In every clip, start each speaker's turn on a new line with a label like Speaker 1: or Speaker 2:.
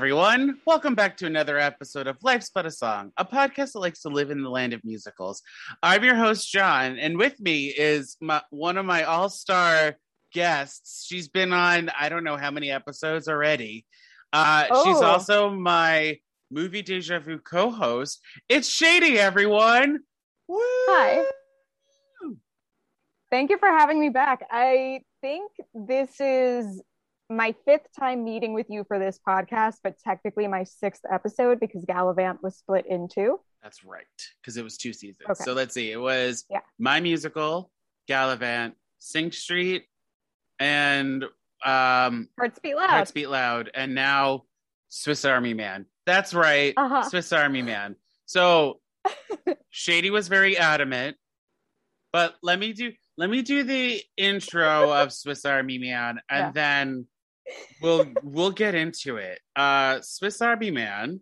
Speaker 1: Everyone. Welcome back to another episode of Life's But a Song, a podcast that likes to live in the land of musicals. I'm your host, John, and with me is my, one of my all star guests. She's been on, I don't know how many episodes already. Uh, She's
Speaker 2: Oh.
Speaker 1: also my movie deja vu co host. It's Shady, everyone. Woo!
Speaker 2: Hi. Thank you for having me back. I think this is my fifth time meeting with you for this podcast, but technically my sixth episode because Gallivant was split in two.
Speaker 1: That's right, because it was two seasons.
Speaker 2: Okay.
Speaker 1: So let's see. It was
Speaker 2: Yeah.
Speaker 1: My Musical, Gallivant, Sing Street, and um,
Speaker 2: Hearts Beat Loud.
Speaker 1: Hearts Beat Loud, and now Swiss Army Man. That's right,
Speaker 2: Uh-huh.
Speaker 1: Swiss Army Man. So Shady was very adamant, but let me do let me do the intro of Swiss Army Man, and
Speaker 2: Yeah.
Speaker 1: then we'll we'll get into it. Uh, Swiss Army Man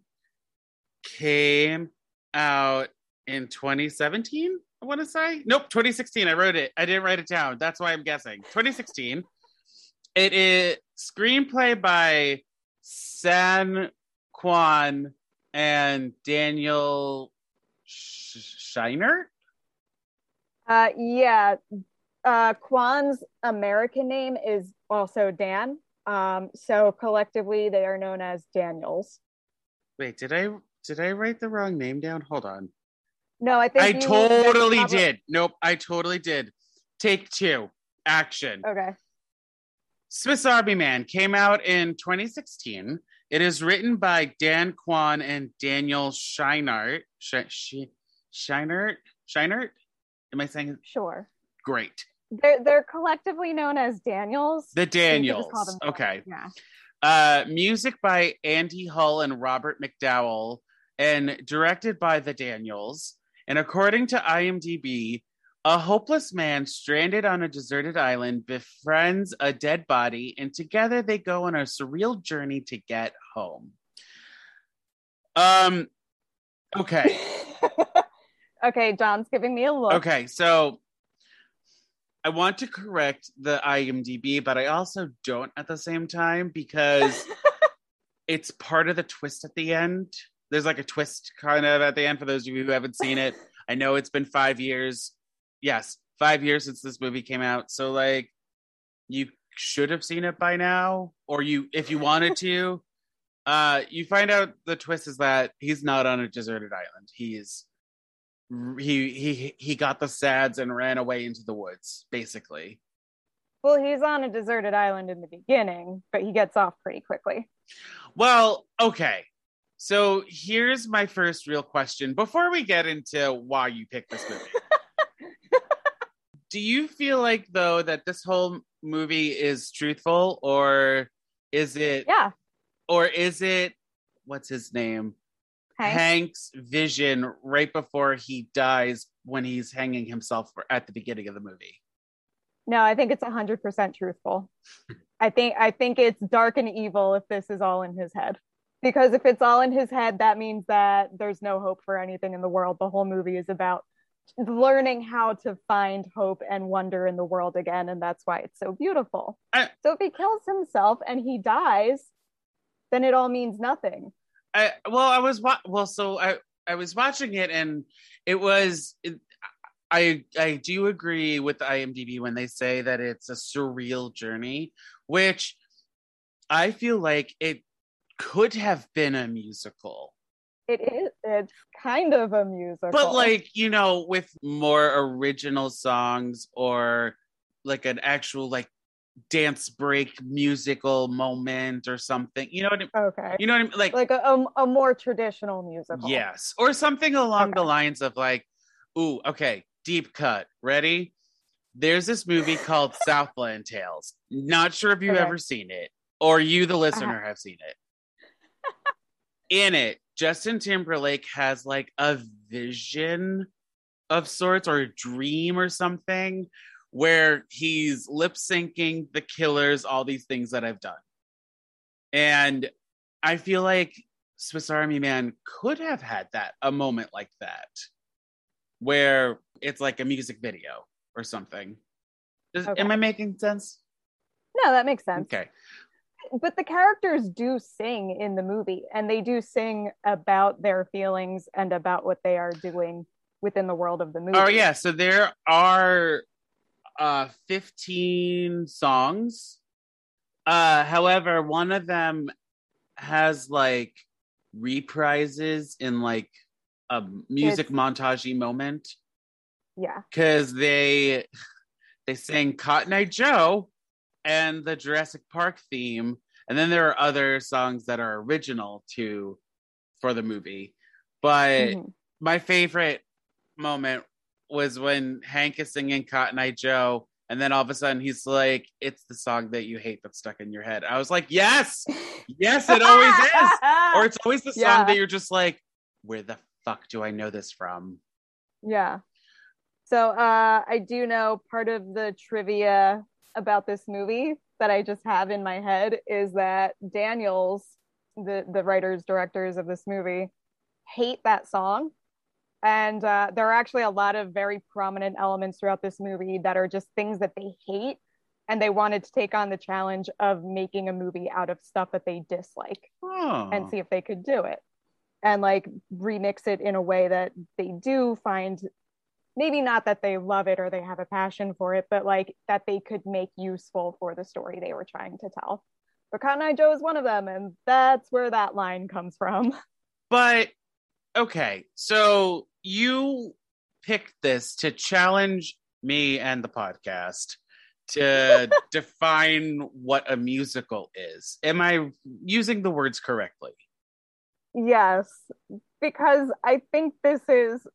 Speaker 1: came out in 2017. I want to say nope, 2016. I wrote it. I didn't write it down. That's why I'm guessing 2016. It is screenplay by San Quan and Daniel Sh- Shiner.
Speaker 2: Uh, yeah. Uh, Kwan's American name is also Dan. Um, so collectively they are known as Daniels.
Speaker 1: Wait, did I did I write the wrong name down? Hold on.
Speaker 2: No, I think
Speaker 1: I totally
Speaker 2: probably-
Speaker 1: did. Nope, I totally did. Take two. Action.
Speaker 2: Okay.
Speaker 1: Swiss Army Man came out in 2016. It is written by Dan Kwan and Daniel Scheinert. Sh- Sh- Scheinert? Scheinert? Am I saying?
Speaker 2: Sure.
Speaker 1: great?
Speaker 2: They're they're collectively known as Daniels.
Speaker 1: The Daniels.
Speaker 2: just call them.
Speaker 1: Okay.
Speaker 2: Yeah.
Speaker 1: Uh, music by Andy Hull and Robert McDowell, and directed by the Daniels. And according to IMDb, a hopeless man stranded on a deserted island befriends a dead body, and together they go on a surreal journey to get home. Um. Okay.
Speaker 2: okay, John's giving me a look.
Speaker 1: Okay. So. I want to correct the IMDb, but I also don't at the same time because it's part of the twist at the end. There's like a twist kind of at the end for those of you who haven't seen it. I know it's been five years. Yes, five years since this movie came out. So like you should have seen it by now. Or you if you wanted to. Uh you find out the twist is that he's not on a deserted island. He's he he he got the sads and ran away into the woods, basically.
Speaker 2: Well, he's on a deserted island in the beginning, but he gets off pretty quickly.
Speaker 1: Well, okay. So here's my first real question before we get into why you picked this movie. Do you feel like though that this whole movie is truthful or is it
Speaker 2: Yeah.
Speaker 1: or is it what's his name?
Speaker 2: Hank.
Speaker 1: Hank's vision right before he dies when he's hanging himself for, at the beginning of the movie.
Speaker 2: No, I think it's hundred percent truthful. I think I think it's dark and evil if this is all in his head. Because if it's all in his head, that means that there's no hope for anything in the world. The whole movie is about learning how to find hope and wonder in the world again, and that's why it's so beautiful.
Speaker 1: I-
Speaker 2: so if he kills himself and he dies, then it all means nothing.
Speaker 1: I well, I was wa- well, so I I was watching it and it was it, I I do agree with IMDb when they say that it's a surreal journey, which I feel like it could have been a musical.
Speaker 2: It is it's kind of a musical.
Speaker 1: But like, you know, with more original songs or like an actual like dance break musical moment or something. You know what I, mean?
Speaker 2: okay.
Speaker 1: you know what I mean? Like,
Speaker 2: Like a, a, a more traditional musical.
Speaker 1: yes. Or something along the lines of like, ooh, okay, deep cut. Ready? There's this movie called Southland Tales. Not sure if you've
Speaker 2: Okay.
Speaker 1: ever seen it or you, the
Speaker 2: Uh-huh.
Speaker 1: listener, have seen it. In it, Justin Timberlake has like a vision of sorts or a dream or something where he's lip syncing the killers, all these things that I've done. And I feel like Swiss Army Man could have had that, a moment like that, where it's like a music video or something. Does,
Speaker 2: Okay.
Speaker 1: Am I making sense?
Speaker 2: No, that makes sense.
Speaker 1: Okay.
Speaker 2: But the characters do sing in the movie, and they do sing about their feelings and about what they are doing within the world of the movie.
Speaker 1: Oh yeah, so there are uh 15 songs. Uh however, one of them has like reprises in like a music
Speaker 2: It's-
Speaker 1: montagey moment
Speaker 2: Yeah.
Speaker 1: cuz they they sang Cotton Eye Joe and the Jurassic Park theme and then there are other songs that are original to for the movie. But
Speaker 2: Mhm.
Speaker 1: my favorite moment was when Hank is singing Cotton Eye Joe, and then all of a sudden he's like, "It's the song that you hate that's stuck in your head." I was like, "Yes, yes, it always is." Or it's always the song
Speaker 2: Yeah.
Speaker 1: that you're just like, "Where the fuck do I know this from?"
Speaker 2: Yeah. So uh, I do know part of the trivia about this movie that I just have in my head is that Daniels, the the writers directors of this movie, hate that song, and uh, there are actually a lot of very prominent elements throughout this movie that are just things that they hate, and they wanted to take on the challenge of making a movie out of stuff that they dislike
Speaker 1: Oh.
Speaker 2: and see if they could do it and like remix it in a way that they do find maybe not that they love it or they have a passion for it but like that they could make useful for the story they were trying to tell but cotton eye joe is one of them and that's where that line comes from
Speaker 1: But okay, so you picked this to challenge me and the podcast to define what a musical is. Am I using the words correctly?
Speaker 2: yes because i think this is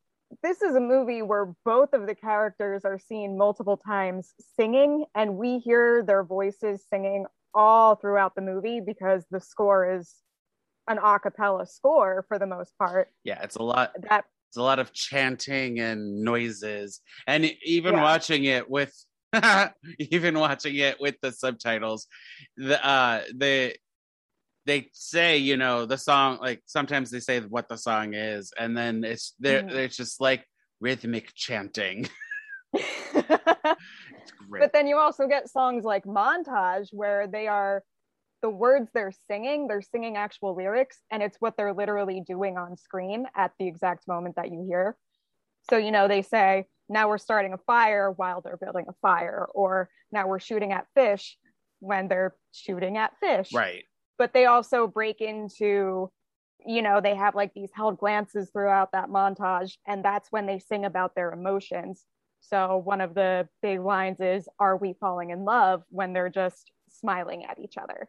Speaker 2: this is a movie where both of the characters are seen multiple times singing and we hear their voices singing all throughout the movie because the score is an a cappella score for the most part
Speaker 1: Yeah, it's a lot
Speaker 2: that
Speaker 1: it's a lot of chanting and noises and even
Speaker 2: Yeah.
Speaker 1: watching it with even watching it with the subtitles the uh they they say you know the song like sometimes they say what the song is and then it's there
Speaker 2: Mhm.
Speaker 1: it's just like rhythmic chanting it's great But
Speaker 2: then you also get songs like montage where they are the words they're singing they're singing actual lyrics and it's what they're literally doing on screen at the exact moment that you hear. So you know they say now we're starting a fire while they're building a fire or now we're shooting at fish when they're shooting at fish.
Speaker 1: Right.
Speaker 2: But they also break into you know they have like these held glances throughout that montage and that's when they sing about their emotions. So one of the big lines is are we falling in love? when they're just smiling at each other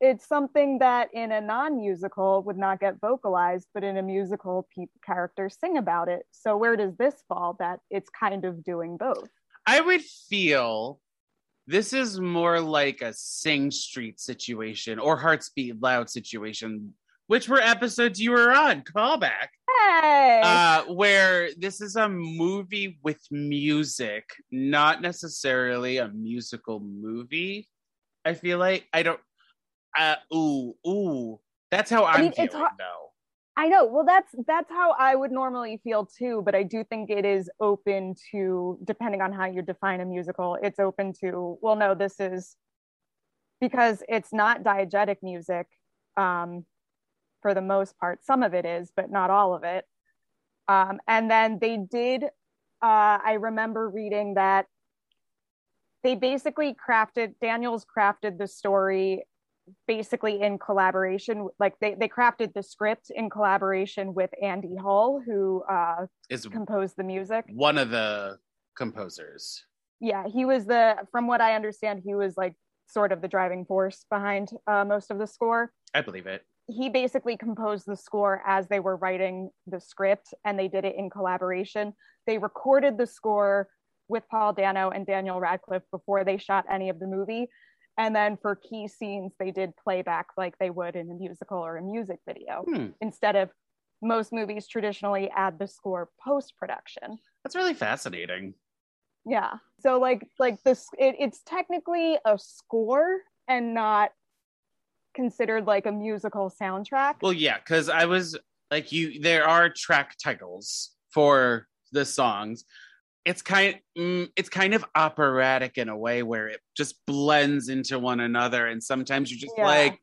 Speaker 2: it's something that in a non-musical would not get vocalized but in a musical pe- characters sing about it so where does this fall that it's kind of doing both
Speaker 1: i would feel this is more like a sing street situation or hearts beat loud situation which were episodes you were on callback
Speaker 2: hey
Speaker 1: uh, where this is a movie with music, not necessarily a musical movie. I feel like I don't. Uh, ooh, ooh, that's how I'm
Speaker 2: mean,
Speaker 1: feeling though.
Speaker 2: I know. Well, that's that's how I would normally feel too, but I do think it is open to depending on how you define a musical, it's open to well no, this is because it's not diegetic music um for the most part. Some of it is, but not all of it. Um and then they did uh I remember reading that they basically crafted Daniels crafted the story basically in collaboration like they, they crafted the script in collaboration with Andy Hull who uh,
Speaker 1: Is
Speaker 2: composed the music
Speaker 1: one of the composers.
Speaker 2: yeah he was the from what i understand he was like sort of the driving force behind uh, most of the score
Speaker 1: I believe it.
Speaker 2: he basically composed the score as they were writing the script and they did it in collaboration they recorded the score with paul dano and daniel radcliffe before they shot any of the movie and then for key scenes they did playback like they would in a musical or a music video
Speaker 1: Hmm,
Speaker 2: instead of most movies traditionally add the score post production
Speaker 1: that's really fascinating.
Speaker 2: Yeah. So like like this it, it's technically a score and not considered like a musical soundtrack.
Speaker 1: Well, yeah, because I was like you there are track titles for the songs. It's kind mm, it's kind of operatic in a way where it just blends into one another and sometimes you're just
Speaker 2: Yeah.
Speaker 1: like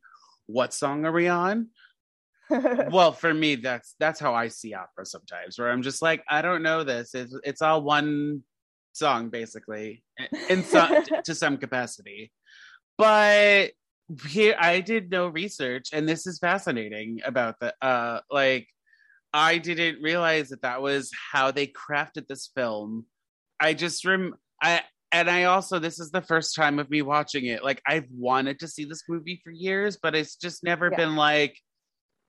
Speaker 1: what song are we on? well, for me that's that's how I see opera sometimes where I'm just like I don't know this. It's it's all one song basically in some to some capacity. But here I did no research and this is fascinating about the uh like I didn't realize that that was how they crafted this film. I just rem I and I also this is the first time of me watching it. Like I've wanted to see this movie for years, but it's just never
Speaker 2: Yeah.
Speaker 1: been like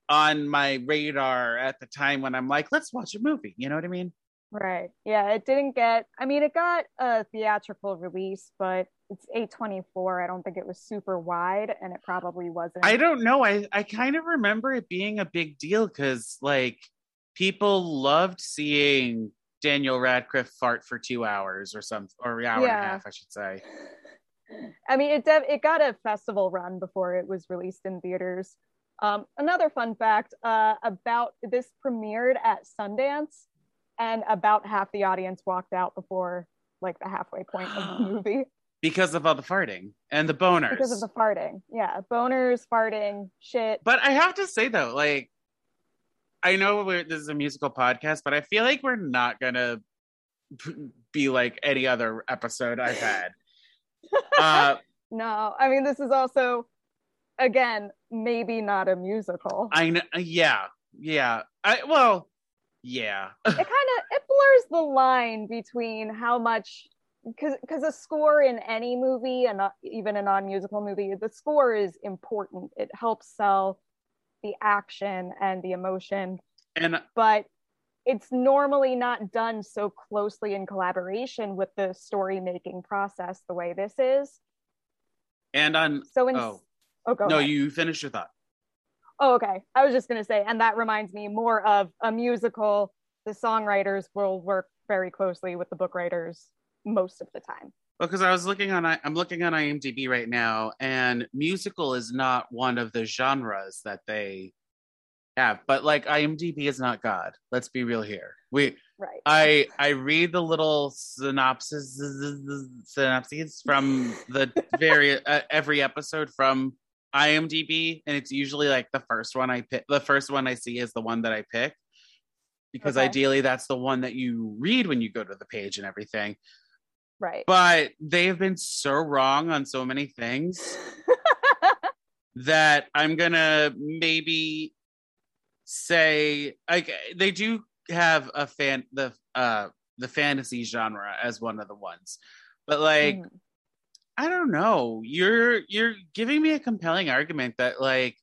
Speaker 1: on my radar at the time when I'm like, let's watch a movie. You know what I mean?
Speaker 2: Right. Yeah, it didn't get I mean it got a theatrical release, but it's A24. I don't think it was super wide and it probably wasn't.
Speaker 1: I don't know. I I kind of remember it being a big deal because like people loved seeing Daniel Radcliffe fart for two hours or some or an hour and a half, I should say.
Speaker 2: I mean it dev- it got a festival run before it was released in theaters. Um, another fun fact uh, about this premiered at Sundance and about half the audience walked out before like the halfway point of the movie
Speaker 1: Because of all the farting and the boners.
Speaker 2: because of the farting. Yeah, boners, farting, shit.
Speaker 1: But I have to say though, like I know we're, this is a musical podcast, but I feel like we're not gonna be like any other episode I've had. uh,
Speaker 2: No, I mean this is also again maybe not a musical.
Speaker 1: I know, yeah, yeah. I well, yeah.
Speaker 2: it kind of it blurs the line between how much because because a score in any movie and not even a non-musical movie the score is important it helps sell the action and the emotion
Speaker 1: and
Speaker 2: but it's normally not done so closely in collaboration with the story making process the way this is
Speaker 1: and on
Speaker 2: so in
Speaker 1: oh
Speaker 2: oh go
Speaker 1: no,
Speaker 2: ahead.
Speaker 1: you finish your thought.
Speaker 2: Oh, okay. I was just going to say, and that reminds me more of a musical. The songwriters will work very closely with the book writers most of the time.
Speaker 1: Well, because I was looking on, I'm looking on IMDb right now, and musical is not one of the genres that they have. But like IMDb is not God. Let's be real here. We,
Speaker 2: Right.
Speaker 1: I, I read the little synopsis, synopses from the very uh, every episode from IMDb, and it's usually like the first one I pick. The first one I see is the one that I pick. Because
Speaker 2: Okay.
Speaker 1: ideally, that's the one that you read when you go to the page and everything
Speaker 2: right.
Speaker 1: but they have been so wrong on so many things that I'm gonna maybe say like they do have a fan the uh the fantasy genre as one of the ones but like
Speaker 2: Mhm.
Speaker 1: I don't know you're you're giving me a compelling argument that like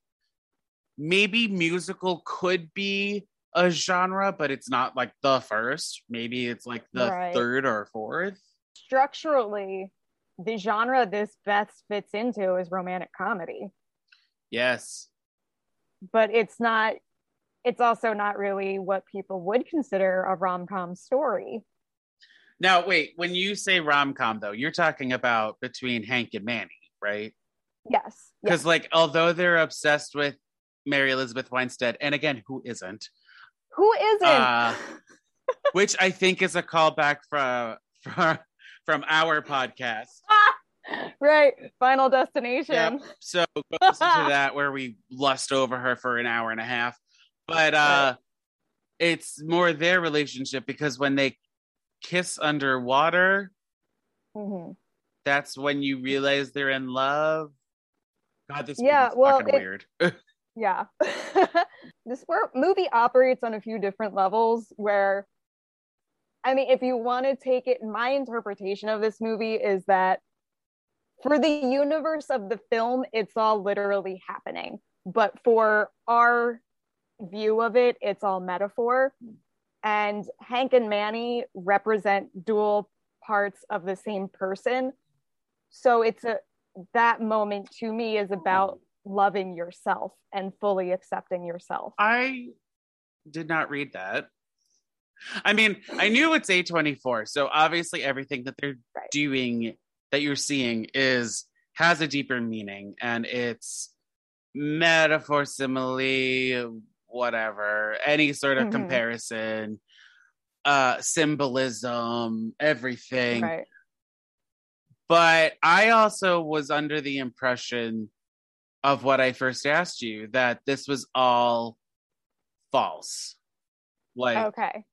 Speaker 1: maybe musical could be a genre but it's not like the first maybe it's like the
Speaker 2: Right.
Speaker 1: third or fourth
Speaker 2: Structurally, the genre this best fits into is romantic comedy,
Speaker 1: yes
Speaker 2: but it's not. It's also not really what people would consider a rom com story.
Speaker 1: Now, wait, when you say rom com, though, you're talking about between Hank and Manny, right?
Speaker 2: Yes.
Speaker 1: Because,
Speaker 2: yes.
Speaker 1: like, although they're obsessed with Mary Elizabeth Winstead, and again, who isn't?
Speaker 2: Who isn't?
Speaker 1: Uh, Which I think is a callback from from, from our podcast.
Speaker 2: right. Final destination.
Speaker 1: Yep. So go listen to that where we lust over her for an hour and a half. But uh it's more their relationship because when they kiss underwater,
Speaker 2: Mhm.
Speaker 1: that's when you realize they're in love. God, this
Speaker 2: Yeah,
Speaker 1: movie's
Speaker 2: well,
Speaker 1: fucking
Speaker 2: it-
Speaker 1: weird.
Speaker 2: Yeah. this movie operates on a few different levels where I mean if you want to take it my interpretation of this movie is that for the universe of the film it's all literally happening but for our view of it it's all metaphor and Hank and Manny represent dual parts of the same person so it's a that moment to me is about loving yourself and fully accepting yourself.
Speaker 1: I did not read that. I mean, I knew it's A24, so obviously everything that they're
Speaker 2: Right.
Speaker 1: doing that you're seeing is has a deeper meaning and it's metaphor, simile, whatever, any sort of
Speaker 2: Mhm.
Speaker 1: comparison, uh symbolism, everything.
Speaker 2: Right.
Speaker 1: But I also was under the impression of what I first asked you that this was all false. Like
Speaker 2: Okay.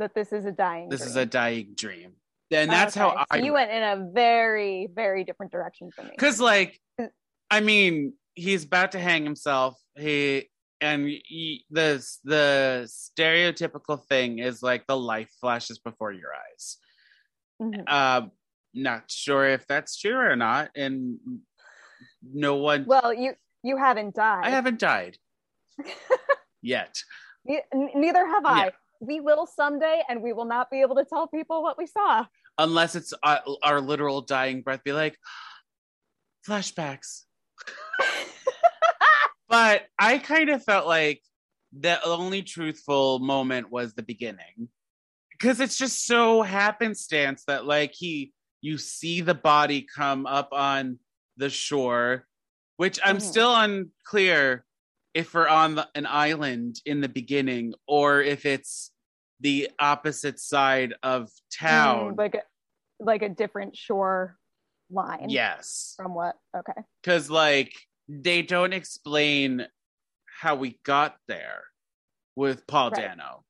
Speaker 2: That this is a dying.
Speaker 1: this is a dying dream. And that's how I
Speaker 2: So you went in a very, very different direction from me.
Speaker 1: Cuz like. I mean, he's about to hang himself. He and he, the the stereotypical thing is like the life flashes before your eyes.
Speaker 2: Mhm.
Speaker 1: Uh, not sure if that's true or not and no one
Speaker 2: Well, you you haven't died.
Speaker 1: I haven't died yet.
Speaker 2: Neither have I.
Speaker 1: Yeah.
Speaker 2: We will someday, and we will not be able to tell people what we saw.
Speaker 1: Unless it's uh, our literal dying breath, be like flashbacks. But I kind of felt like the only truthful moment was the beginning. Because it's just so happenstance that like he you see the body come up on the shore, which I'm
Speaker 2: Mhm.
Speaker 1: still unclear if we're on the, an island in the beginning or if it's the opposite side of town.
Speaker 2: Mm, like a like a different shore line.
Speaker 1: yes.
Speaker 2: From what? Okay.
Speaker 1: because like they don't explain how we got there with Paul
Speaker 2: Right.
Speaker 1: Dano.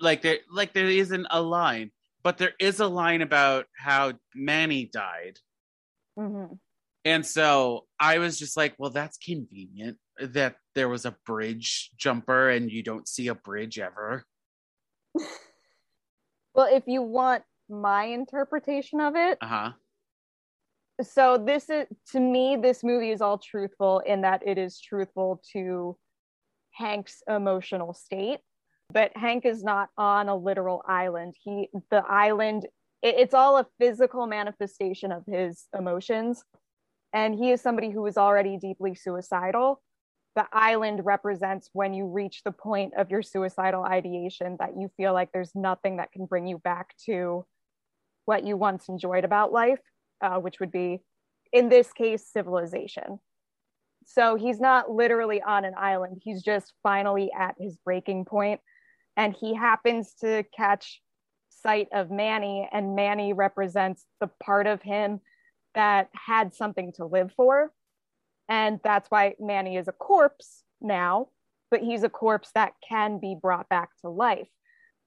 Speaker 1: Like there, like there isn't a line, but there is a line about how Manny died,
Speaker 2: hmm
Speaker 1: and so I was just like, well, that's convenient that there was a bridge jumper and you don't see a bridge ever.
Speaker 2: Well, if you want my interpretation of it,
Speaker 1: Uh huh.
Speaker 2: so this is to me, this movie is all truthful in that it is truthful to Hank's emotional state. But Hank is not on a literal island. He, the island, it- it's all a physical manifestation of his emotions. And he is somebody who is already deeply suicidal. The island represents when you reach the point of your suicidal ideation that you feel like there's nothing that can bring you back to what you once enjoyed about life, uh, which would be, in this case, civilization. So he's not literally on an island. He's just finally at his breaking point, and he happens to catch sight of Manny, and Manny represents the part of him that had something to live for. And that's why Manny is a corpse now, but he's a corpse that can be brought back to life.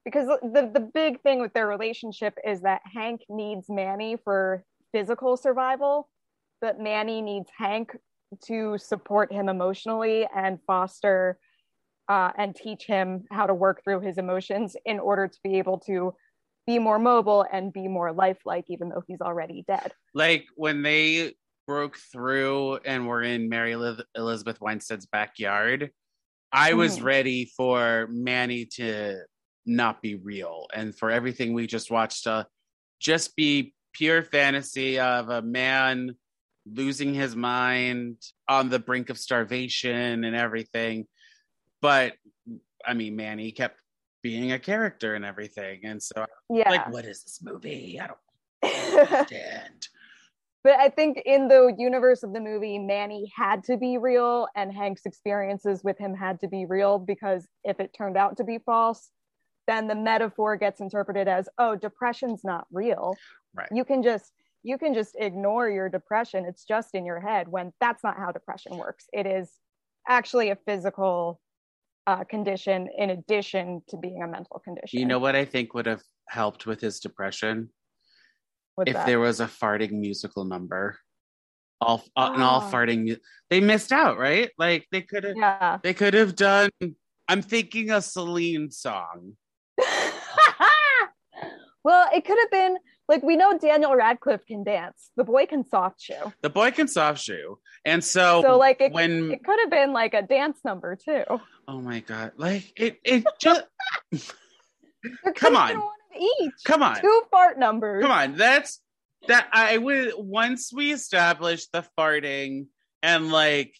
Speaker 2: Because the, the big thing with their relationship is that Hank needs Manny for physical survival, but Manny needs Hank to support him emotionally and foster uh, and teach him how to work through his emotions in order to be able to be more mobile and be more lifelike, even though he's already dead.
Speaker 1: Like when they broke through and were in Mary Eliz- Elizabeth Winstead's backyard, I was
Speaker 2: Mhm.
Speaker 1: ready for Manny to not be real and for everything we just watched to just be pure fantasy of a man losing his mind on the brink of starvation and everything. But I mean, Manny kept being a character and everything. And so,
Speaker 2: Yeah.
Speaker 1: like, what is this movie? I don't understand.
Speaker 2: But I think in the universe of the movie, Manny had to be real and Hank's experiences with him had to be real because if it turned out to be false, then the metaphor gets interpreted as, oh, depression's not real.
Speaker 1: Right.
Speaker 2: You can just you can just ignore your depression. It's just in your head when that's not how depression works. It is actually a physical uh, condition in addition to being a mental condition.
Speaker 1: You know what I think would have helped with his depression?
Speaker 2: What's
Speaker 1: if
Speaker 2: that?
Speaker 1: there was a farting musical number. All uh, an all
Speaker 2: Oh.
Speaker 1: farting they missed out, right? Like they could have
Speaker 2: yeah.
Speaker 1: they could have done I'm thinking a Celine song.
Speaker 2: well, it could have been like we know Daniel Radcliffe can dance. The boy can soft shoe.
Speaker 1: The boy can soft shoe. And so,
Speaker 2: So like it,
Speaker 1: when
Speaker 2: it could have been like a dance number too.
Speaker 1: oh my god, like it it just Come on.
Speaker 2: Each.
Speaker 1: come on.
Speaker 2: Two fart numbers.
Speaker 1: Come on. That's that I would once we established the farting and like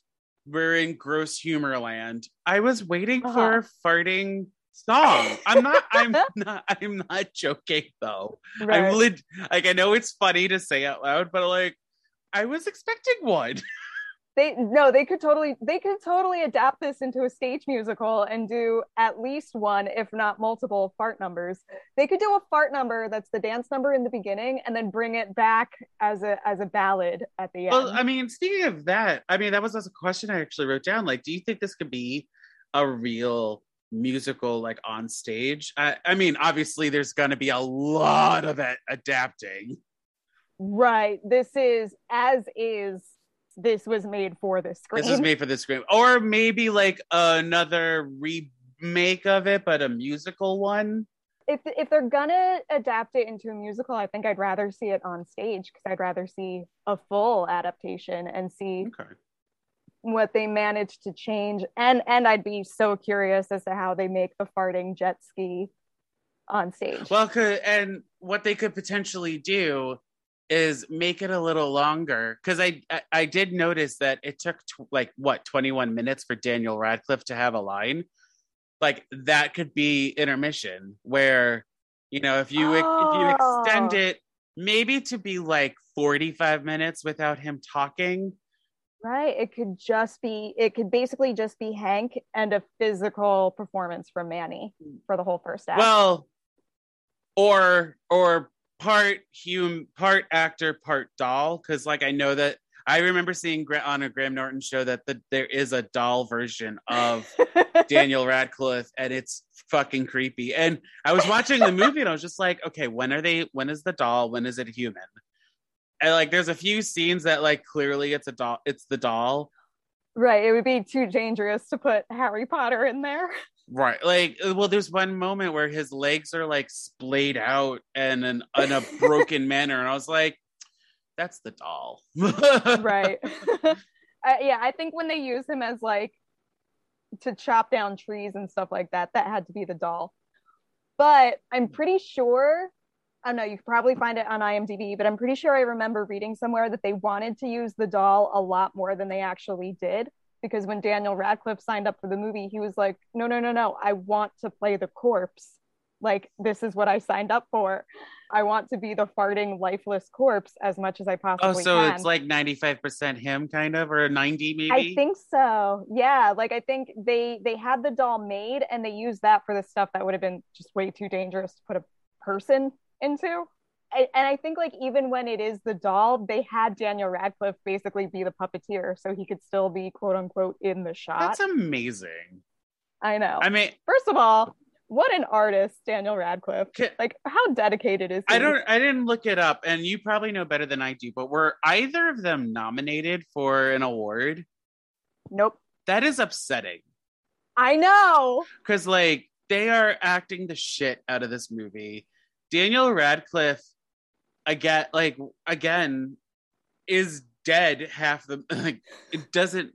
Speaker 1: we're in gross humor land. I was waiting for
Speaker 2: Uh-huh.
Speaker 1: a farting song. I'm not. I'm not. I'm not joking though.
Speaker 2: Right.
Speaker 1: I'm lit. Like I know it's funny to say out loud, but like I was expecting one.
Speaker 2: they no they could totally they could totally adapt this into a stage musical and do at least one if not multiple fart numbers they could do a fart number that's the dance number in the beginning and then bring it back as a as a ballad at the end
Speaker 1: Well, I mean, speaking of that, I mean that was a question I actually wrote down. Like, do you think this could be a real musical like on stage? I, I mean, obviously there's gonna be a lot of that adapting.
Speaker 2: right this is as is this was made for the screen
Speaker 1: This was made for the screen, or maybe like another remake of it, but a musical one.
Speaker 2: if if they're gonna adapt it into a musical i think i'd rather see it on stage because i'd rather see a full adaptation and see
Speaker 1: Okay.
Speaker 2: what they managed to change and and i'd be so curious as to how they make the farting jet ski on stage
Speaker 1: Well, could and what they could potentially do is make it a little longer because I, I I did notice that it took tw- like what 21 minutes for Daniel Radcliffe to have a line. Like that could be intermission where you know if you if you extend
Speaker 2: Oh.
Speaker 1: it maybe to be like 45 minutes without him talking.
Speaker 2: right it could just be it could basically just be hank and a physical performance from manny for the whole first act
Speaker 1: Well, or or part hum part actor, part doll. Because like I know that I remember seeing on a Graham Norton show that the, there is a doll version of Daniel Radcliffe, and it's fucking creepy. And I was watching the movie, and I was just like, okay, when are they? When is the doll? When is it human? And like, there's a few scenes that like clearly it's a doll. It's the doll.
Speaker 2: right it would be too dangerous to put harry potter in there
Speaker 1: Right. Like, uh, well, there's one moment where his legs are like splayed out and in, in a broken manner. And I was like, that's the doll.
Speaker 2: right uh, yeah i think when they use him as like to chop down trees and stuff like that that had to be the doll but i'm pretty sure i don't know you could probably find it on imdb but i'm pretty sure i remember reading somewhere that they wanted to use the doll a lot more than they actually did because when daniel radcliffe signed up for the movie he was like no no no no i want to play the corpse like this is what i signed up for i want to be the farting lifeless corpse as much as i
Speaker 1: oh,
Speaker 2: possibly can.
Speaker 1: oh, so
Speaker 2: can
Speaker 1: it's like 95% him, kind of, or 90 maybe?
Speaker 2: I think so. Yeah, like I think they they had the doll made and they used that for the stuff that would have been just way too dangerous to put a person into. And, and I think like even when it is the doll, they had Daniel Radcliffe basically be the puppeteer, so he could still be quote unquote in the shot.
Speaker 1: That's amazing.
Speaker 2: I know.
Speaker 1: I mean,
Speaker 2: First of all, what an artist, Daniel Radcliffe.
Speaker 1: Ca-
Speaker 2: Like how dedicated is he?
Speaker 1: I don't. I didn't look it up, and you probably know better than I do. But were either of them nominated for an award?
Speaker 2: Nope.
Speaker 1: That is upsetting
Speaker 2: I know.
Speaker 1: because, like, they are acting the shit out of this movie. Daniel Radcliffe, again, like, again, is dead half the. Like, it doesn't.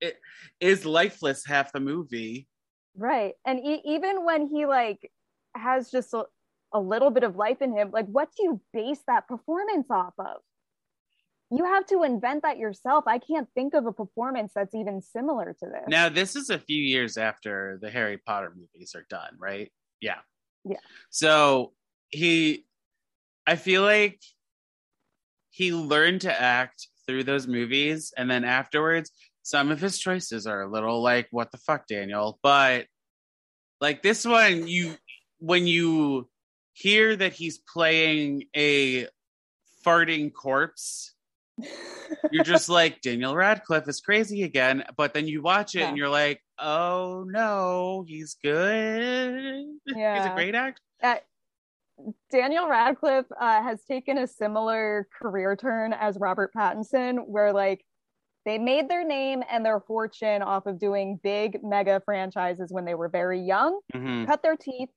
Speaker 1: It is lifeless half the movie.
Speaker 2: Right. And e- even when he like has just a, a little bit of life in him, like what do you base that performance off of? You have to invent that yourself. I can't think of a performance that's even similar to this.
Speaker 1: Now, this is a few years after the Harry Potter movies are done, right? Yeah.
Speaker 2: Yeah.
Speaker 1: So he, I feel like he learned to act through those movies. And then afterwards, some of his choices are a little like, what the fuck, Daniel? But like this one, you, when you hear that he's playing a farting corpse, you're just like Daniel Radcliffe is crazy again, but then you watch it
Speaker 2: Yeah.
Speaker 1: and you're like, oh no, he's good. he's a great actor.
Speaker 2: Uh, Daniel Radcliffe uh, has taken a similar career turn as Robert Pattinson, where like they made their name and their fortune off of doing big mega franchises when they were very young.
Speaker 1: Mhm.
Speaker 2: cut their teeth,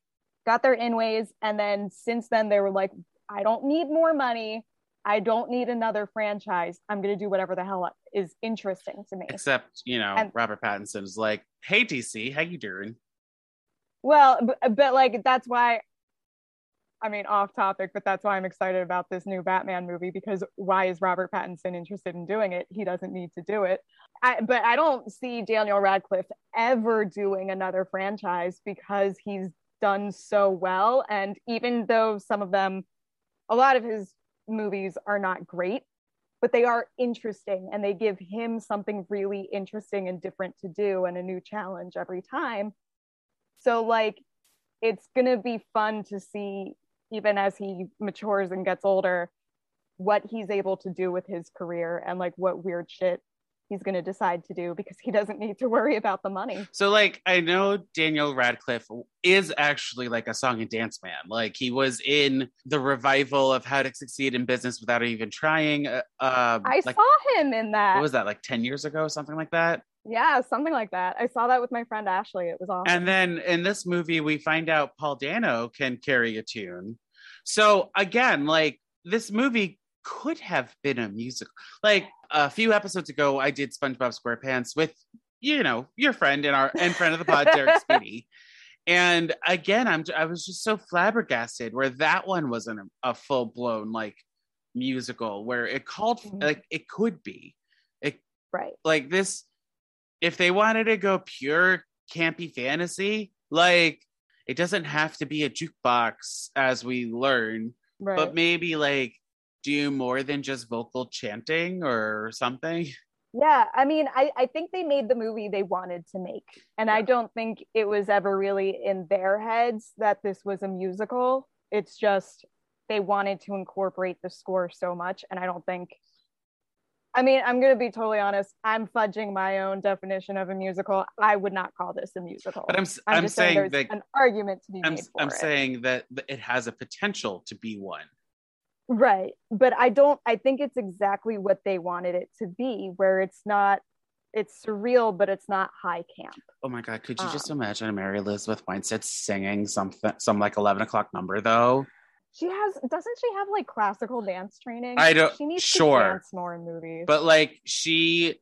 Speaker 2: got their inways, and then since then they were like, I don't need more money. I don't need another franchise. I'm gonna do whatever the hell is interesting to me.
Speaker 1: Except, you know,
Speaker 2: And-
Speaker 1: Robert Pattinson is like, hey DC, how you doing?
Speaker 2: Well, but, but like that's why I mean, off topic, but that's why I'm excited about this new Batman movie because why is Robert Pattinson interested in doing it? He doesn't need to do it. I, but I don't see Daniel Radcliffe ever doing another franchise because he's done so well. And even though some of them, a lot of his movies are not great, but they are interesting and they give him something really interesting and different to do and a new challenge every time. So, like, it's going to be fun to see even as he matures and gets older what he's able to do with his career and like what weird shit he's going to decide to do because he doesn't need to worry about the money.
Speaker 1: So, like, I know Daniel Radcliffe is actually like a song and dance man. Like, he was in the revival of How to Succeed in Business Without Even Trying. Uh, um,
Speaker 2: I
Speaker 1: like,
Speaker 2: saw him in that.
Speaker 1: What was that, like 10 years ago, something like that?
Speaker 2: Yeah, something like that. I saw that with my friend Ashley. It was awesome.
Speaker 1: And then in this movie, we find out Paul Dano can carry a tune. So, again, like, this movie could have been a musical. Like a few episodes ago, I did SpongeBob SquarePants with, you know, your friend and our and friend of the pod, Derek Speedy. And again, I'm I was just so flabbergasted where that one wasn't a, a full blown like musical where it called
Speaker 2: Mhm.
Speaker 1: like it could be. It
Speaker 2: right.
Speaker 1: like this if they wanted to go pure campy fantasy, like it doesn't have to be a jukebox as we learn
Speaker 2: Right.
Speaker 1: but maybe like do more than just vocal chanting or something.
Speaker 2: Yeah, I mean, I, I think they made the movie they wanted to make. And I don't think it was ever really in their heads that this was a musical. It's just they wanted to incorporate the score so much. And I don't think, I mean, I'm going to be totally honest. I'm fudging my own definition of a musical. I would not call this a musical.
Speaker 1: But I'm
Speaker 2: I'm,
Speaker 1: I'm
Speaker 2: just saying,
Speaker 1: saying
Speaker 2: there's
Speaker 1: that
Speaker 2: an argument to be
Speaker 1: I'm
Speaker 2: made for
Speaker 1: I'm
Speaker 2: it.
Speaker 1: saying that it has a potential to be one.
Speaker 2: Right. But I don't, I think it's exactly what they wanted it to be, where it's not, it's surreal, but it's not high camp.
Speaker 1: Oh my god, could you just
Speaker 2: Um,
Speaker 1: imagine Mary Elizabeth Winstead singing something some like eleven o'clock number though?
Speaker 2: She has, doesn't she have like classical dance training?
Speaker 1: I don't-
Speaker 2: She needs
Speaker 1: sure.
Speaker 2: to dance more in movies.
Speaker 1: But like she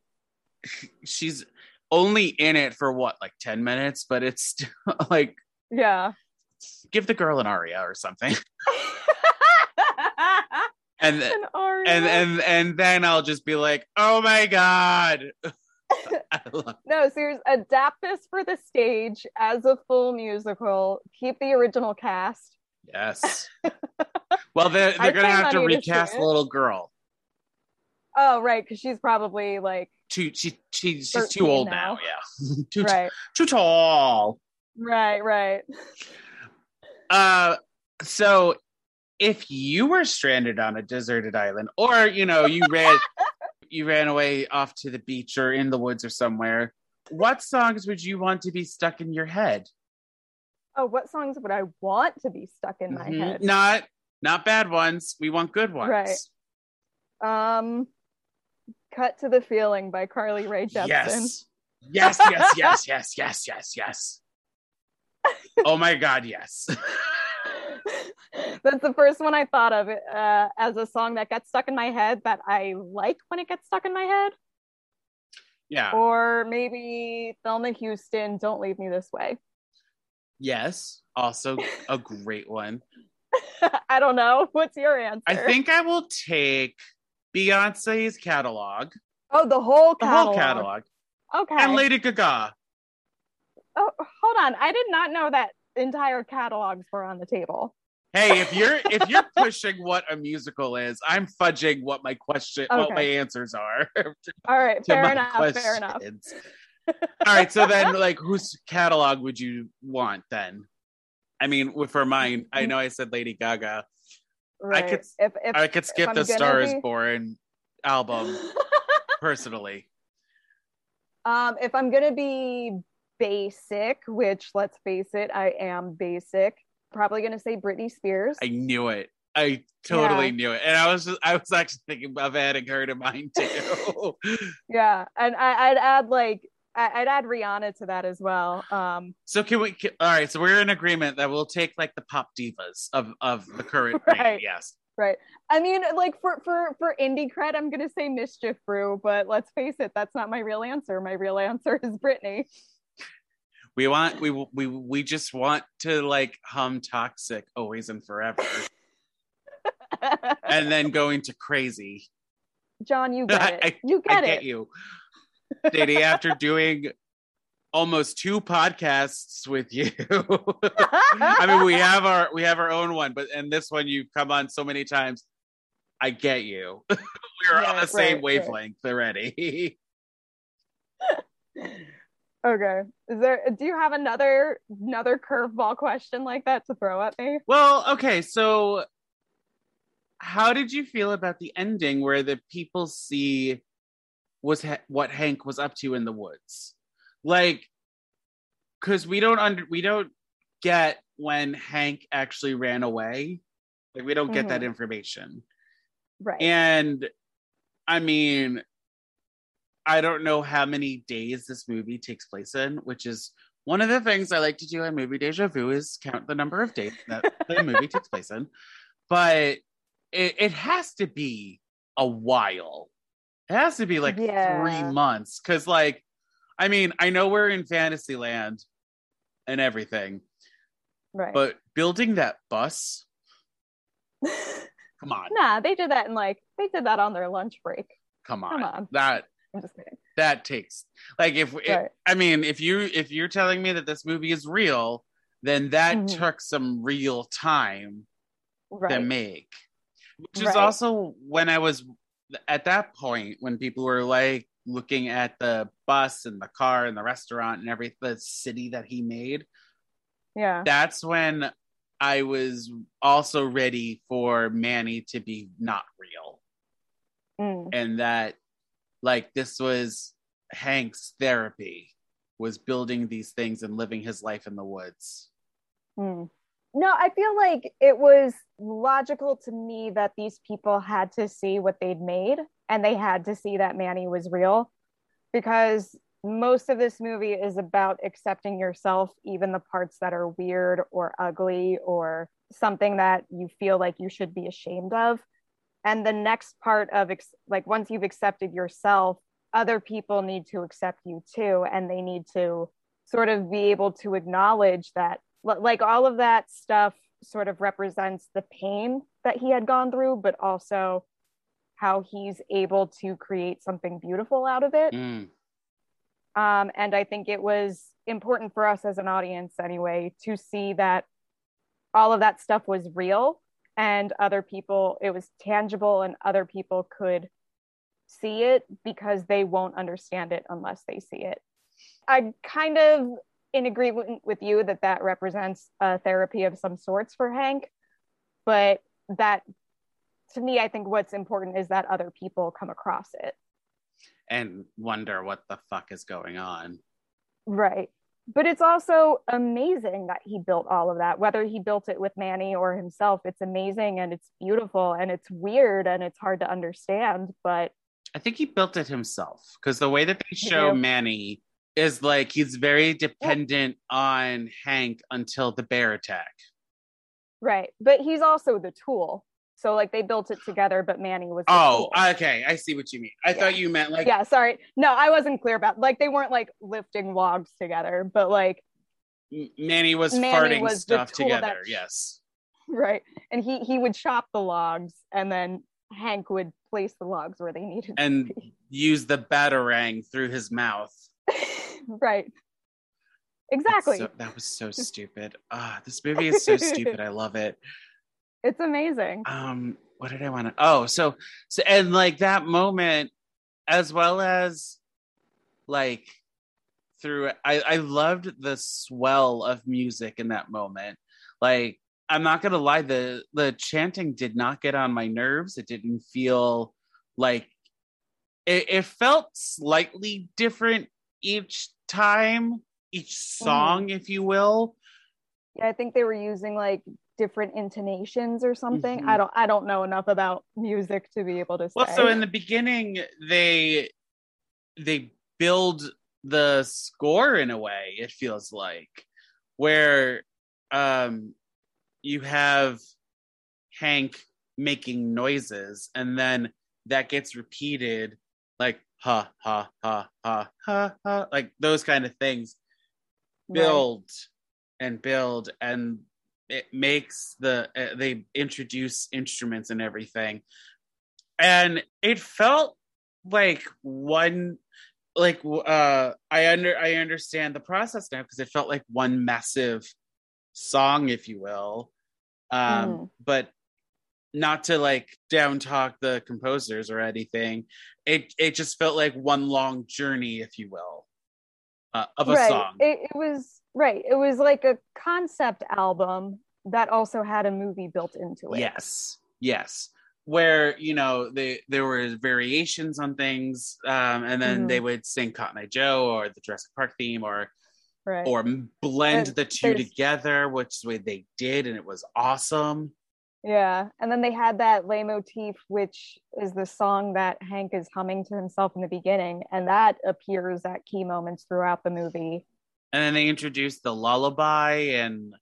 Speaker 1: she's only in it for what, like 10 minutes, but it's still like
Speaker 2: yeah.
Speaker 1: give the girl an aria or something. And
Speaker 2: An
Speaker 1: and and and then I'll just be like, "Oh my god." Love-
Speaker 2: no, serious. Adapt this for the stage as a full musical. Keep the original cast.
Speaker 1: Yes. Well, they're they're gonna have to
Speaker 2: money to
Speaker 1: recast the little girl.
Speaker 2: Oh, right, because she's probably like
Speaker 1: Too she, she she's too old
Speaker 2: now.
Speaker 1: now. Yeah, too
Speaker 2: right,
Speaker 1: too tall.
Speaker 2: right, right.
Speaker 1: Uh, so if you were stranded on a deserted island, or you know, you ran you ran away off to the beach or in the woods or somewhere, what songs would you want to be stuck in your head?
Speaker 2: Oh, what songs would I want to be stuck in my
Speaker 1: Mhm.
Speaker 2: head?
Speaker 1: Not not bad ones. We want good ones.
Speaker 2: Right. Um, "Cut to the Feeling" by Carly Rae Jepsen.
Speaker 1: Yes. Yes, yes, yes, yes, yes, yes, yes. Oh my god, yes.
Speaker 2: That's the first one I thought of uh, as a song that gets stuck in my head that I like when it gets stuck in my head.
Speaker 1: Yeah.
Speaker 2: Or maybe Thelma Houston, "Don't Leave Me This Way."
Speaker 1: Yes. Also a great one.
Speaker 2: I don't know. What's your answer?
Speaker 1: I think I will take Beyonce's catalog,
Speaker 2: Oh, the whole
Speaker 1: the
Speaker 2: catalog.
Speaker 1: whole catalog,
Speaker 2: Okay.
Speaker 1: and Lady Gaga.
Speaker 2: oh, hold on. I did not know that entire catalogs were on the table.
Speaker 1: Hey, if you're if you're pushing what a musical is, I'm fudging what my question, what my answers are.
Speaker 2: All right.
Speaker 1: to
Speaker 2: Fair enough. Fair enough.
Speaker 1: All right, so then, like, whose catalog would you want then? I mean, for mine, I know I said Lady Gaga.
Speaker 2: Right.
Speaker 1: could-
Speaker 2: if, if,
Speaker 1: I could skip the Star Is Born album personally.
Speaker 2: um, if I'm gonna be basic, which let's face it, I am basic. Probably gonna say Britney Spears.
Speaker 1: I knew it. I totally
Speaker 2: Yeah.
Speaker 1: knew it, and I was just, I was actually thinking of adding her to mine too.
Speaker 2: yeah, and I, I'd add like I, I'd add Rihanna to that as well. Um,
Speaker 1: so can we? Can, all right, so we're in agreement that we'll take like the pop divas of of the current
Speaker 2: Right.
Speaker 1: reign. Yes.
Speaker 2: right. I mean, like for for for indie cred, I'm gonna say Mischief Brew, but let's face it, that's not my real answer. My real answer is Britney.
Speaker 1: We want we we we just want to like hum toxic always and forever, and then go into crazy.
Speaker 2: John, you get it.
Speaker 1: I-
Speaker 2: you get
Speaker 1: I get
Speaker 2: it.
Speaker 1: you, Didi. After doing almost two podcasts with you, I mean, we have our we have our own one, but and this one you've come on so many times. I get you. We're on
Speaker 2: Yeah,
Speaker 1: the same
Speaker 2: right, right.
Speaker 1: wavelength already.
Speaker 2: okay. Is there? Do you have another another curveball question like that to throw at me?
Speaker 1: well, okay, so how did you feel about the ending where the people see was ha- what Hank was up to in the woods? Like cuz we don't under we don't get when Hank actually ran away. Like we don't get that
Speaker 2: Mhm.
Speaker 1: information.
Speaker 2: Right.
Speaker 1: And I mean, I don't know how many days this movie takes place in, which is one of the things I like to do on Movie Deja Vu is count the number of days that the movie takes place in. But it, it has to be a while. It has to be like
Speaker 2: Yeah.
Speaker 1: three months. Cause like, I mean, I know we're in Fantasyland and everything,
Speaker 2: right.
Speaker 1: but building that bus, come on,
Speaker 2: nah, they did that in like they did that on their lunch break.
Speaker 1: come on.
Speaker 2: Come on.
Speaker 1: That
Speaker 2: I'm just kidding.
Speaker 1: that takes like if it- I mean if you if you're telling me that this movie is real, then that
Speaker 2: Mhm.
Speaker 1: took some real time to make. Which is also when I was at that point when people were like looking at the bus and the car and the restaurant and every the city that he made.
Speaker 2: Yeah.
Speaker 1: That's when I was also ready for Manny to be not real
Speaker 2: Mm.
Speaker 1: and that like this was Hank's therapy was building these things and living his life in the woods.
Speaker 2: Mm. No, I feel like it was logical to me that these people had to see what they'd made and they had to see that Manny was real because most of this movie is about accepting yourself, even the parts that are weird or ugly or something that you feel like you should be ashamed of. And the next part of ex- like once you've accepted yourself, other people need to accept you too. And they need to sort of be able to acknowledge that like all of that stuff sort of represents the pain that he had gone through but also how he's able to create something beautiful out of it
Speaker 1: Mm.
Speaker 2: um, and i think it was important for us as an audience anyway to see that all of that stuff was real and other people it was tangible and other people could see it because they won't understand it unless they see it i kind of in agreement with you that that represents a therapy of some sorts for hank but that to me i think what's important is that other people come across it
Speaker 1: And wonder what the fuck is going on.
Speaker 2: Right. But it's also amazing that he built all of that, whether he built it with Manny or himself. It's amazing and it's beautiful and it's weird and it's hard to understand. But
Speaker 1: I think he built it himself because the way that they show? Manny is like he's very dependent on Hank until the bear attack.
Speaker 2: right. But he's also the tool. So like they built it together, but Manny was
Speaker 1: Oh,
Speaker 2: tool.
Speaker 1: okay. I see what you mean. I
Speaker 2: Yeah.
Speaker 1: thought you meant like
Speaker 2: yeah, sorry. No, I wasn't clear about like they weren't like lifting logs together, but like
Speaker 1: Manny was
Speaker 2: Manny
Speaker 1: farting
Speaker 2: was
Speaker 1: stuff together.
Speaker 2: that-
Speaker 1: Yes.
Speaker 2: right. And he he would chop the logs and then Hank would place the logs where they needed
Speaker 1: And
Speaker 2: to be.
Speaker 1: use the batarang through his mouth.
Speaker 2: right. Exactly.
Speaker 1: so- that was so stupid. Ah, this movie is so stupid. I love it.
Speaker 2: It's amazing.
Speaker 1: Um, what did I want to? Oh, so so and like that moment, as well as like through. I I loved the swell of music in that moment. Like I'm not gonna lie, the the chanting did not get on my nerves. It didn't feel like it, it felt slightly different each time, each song, if you will.
Speaker 2: Yeah, I think they were using like different intonations or something.
Speaker 1: Mhm.
Speaker 2: I don't I don't know enough about music to be able to say.
Speaker 1: Well, so in the beginning, they they build the score in a way. It feels like where um you have Hank making noises, and then that gets repeated, like ha ha ha ha ha ha, like those kind of things. build and build and it makes the uh, they introduce instruments and everything and it felt like one like uh i under i understand the process now because it felt like one massive song if you will um
Speaker 2: Mm.
Speaker 1: but not to like down talk the composers or anything it it just felt like one long journey if you will uh, of a
Speaker 2: right.
Speaker 1: song
Speaker 2: It, it was right. It was like a concept album that also had a movie built into it.
Speaker 1: Yes, yes. Where you know they there were variations on things, um, and then
Speaker 2: Mhm.
Speaker 1: they would sing Cotton Eye Joe or the Jurassic Park theme, or
Speaker 2: Right.
Speaker 1: or blend
Speaker 2: And
Speaker 1: the two together, which way they did, and it was awesome.
Speaker 2: Yeah, and then they had that leitmotif, which is the song that Hank is humming to himself in the beginning, and that appears at key moments throughout the movie.
Speaker 1: And then they introduced the lullaby, and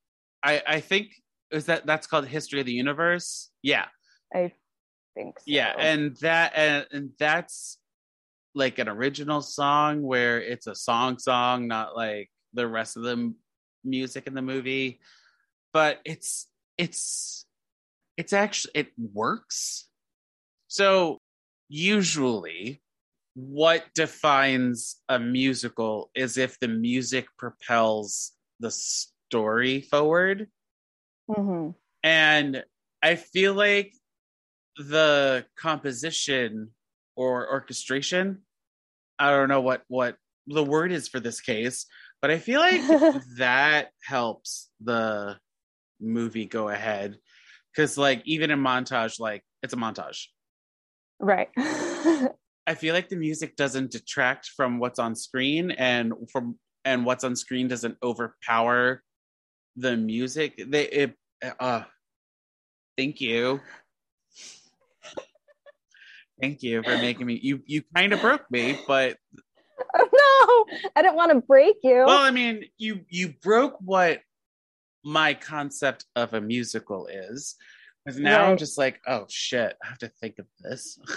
Speaker 1: I I think is that that's called History of the Universe. Yeah,
Speaker 2: I think so.
Speaker 1: yeah, and that and, and that's like an original song where it's a song song, not like the rest of the music in the movie. But it's it's it's actually it works. So usually what defines a musical is if the music propels the story forward
Speaker 2: Mhm.
Speaker 1: and I feel like the composition or orchestration, I don't know what what the word is for this case, but I feel like that helps the movie go ahead cuz like even in montage like it's a montage.
Speaker 2: Right.
Speaker 1: I feel like the music doesn't detract from what's on screen and from and what's on screen doesn't overpower the music. They it uh thank you. Thank you for making me you you kind of broke me, but
Speaker 2: oh no, I didn't want to break you.
Speaker 1: well, I mean, you you broke what my concept of a musical is. Because now I'm just like, oh shit, I have to think of this.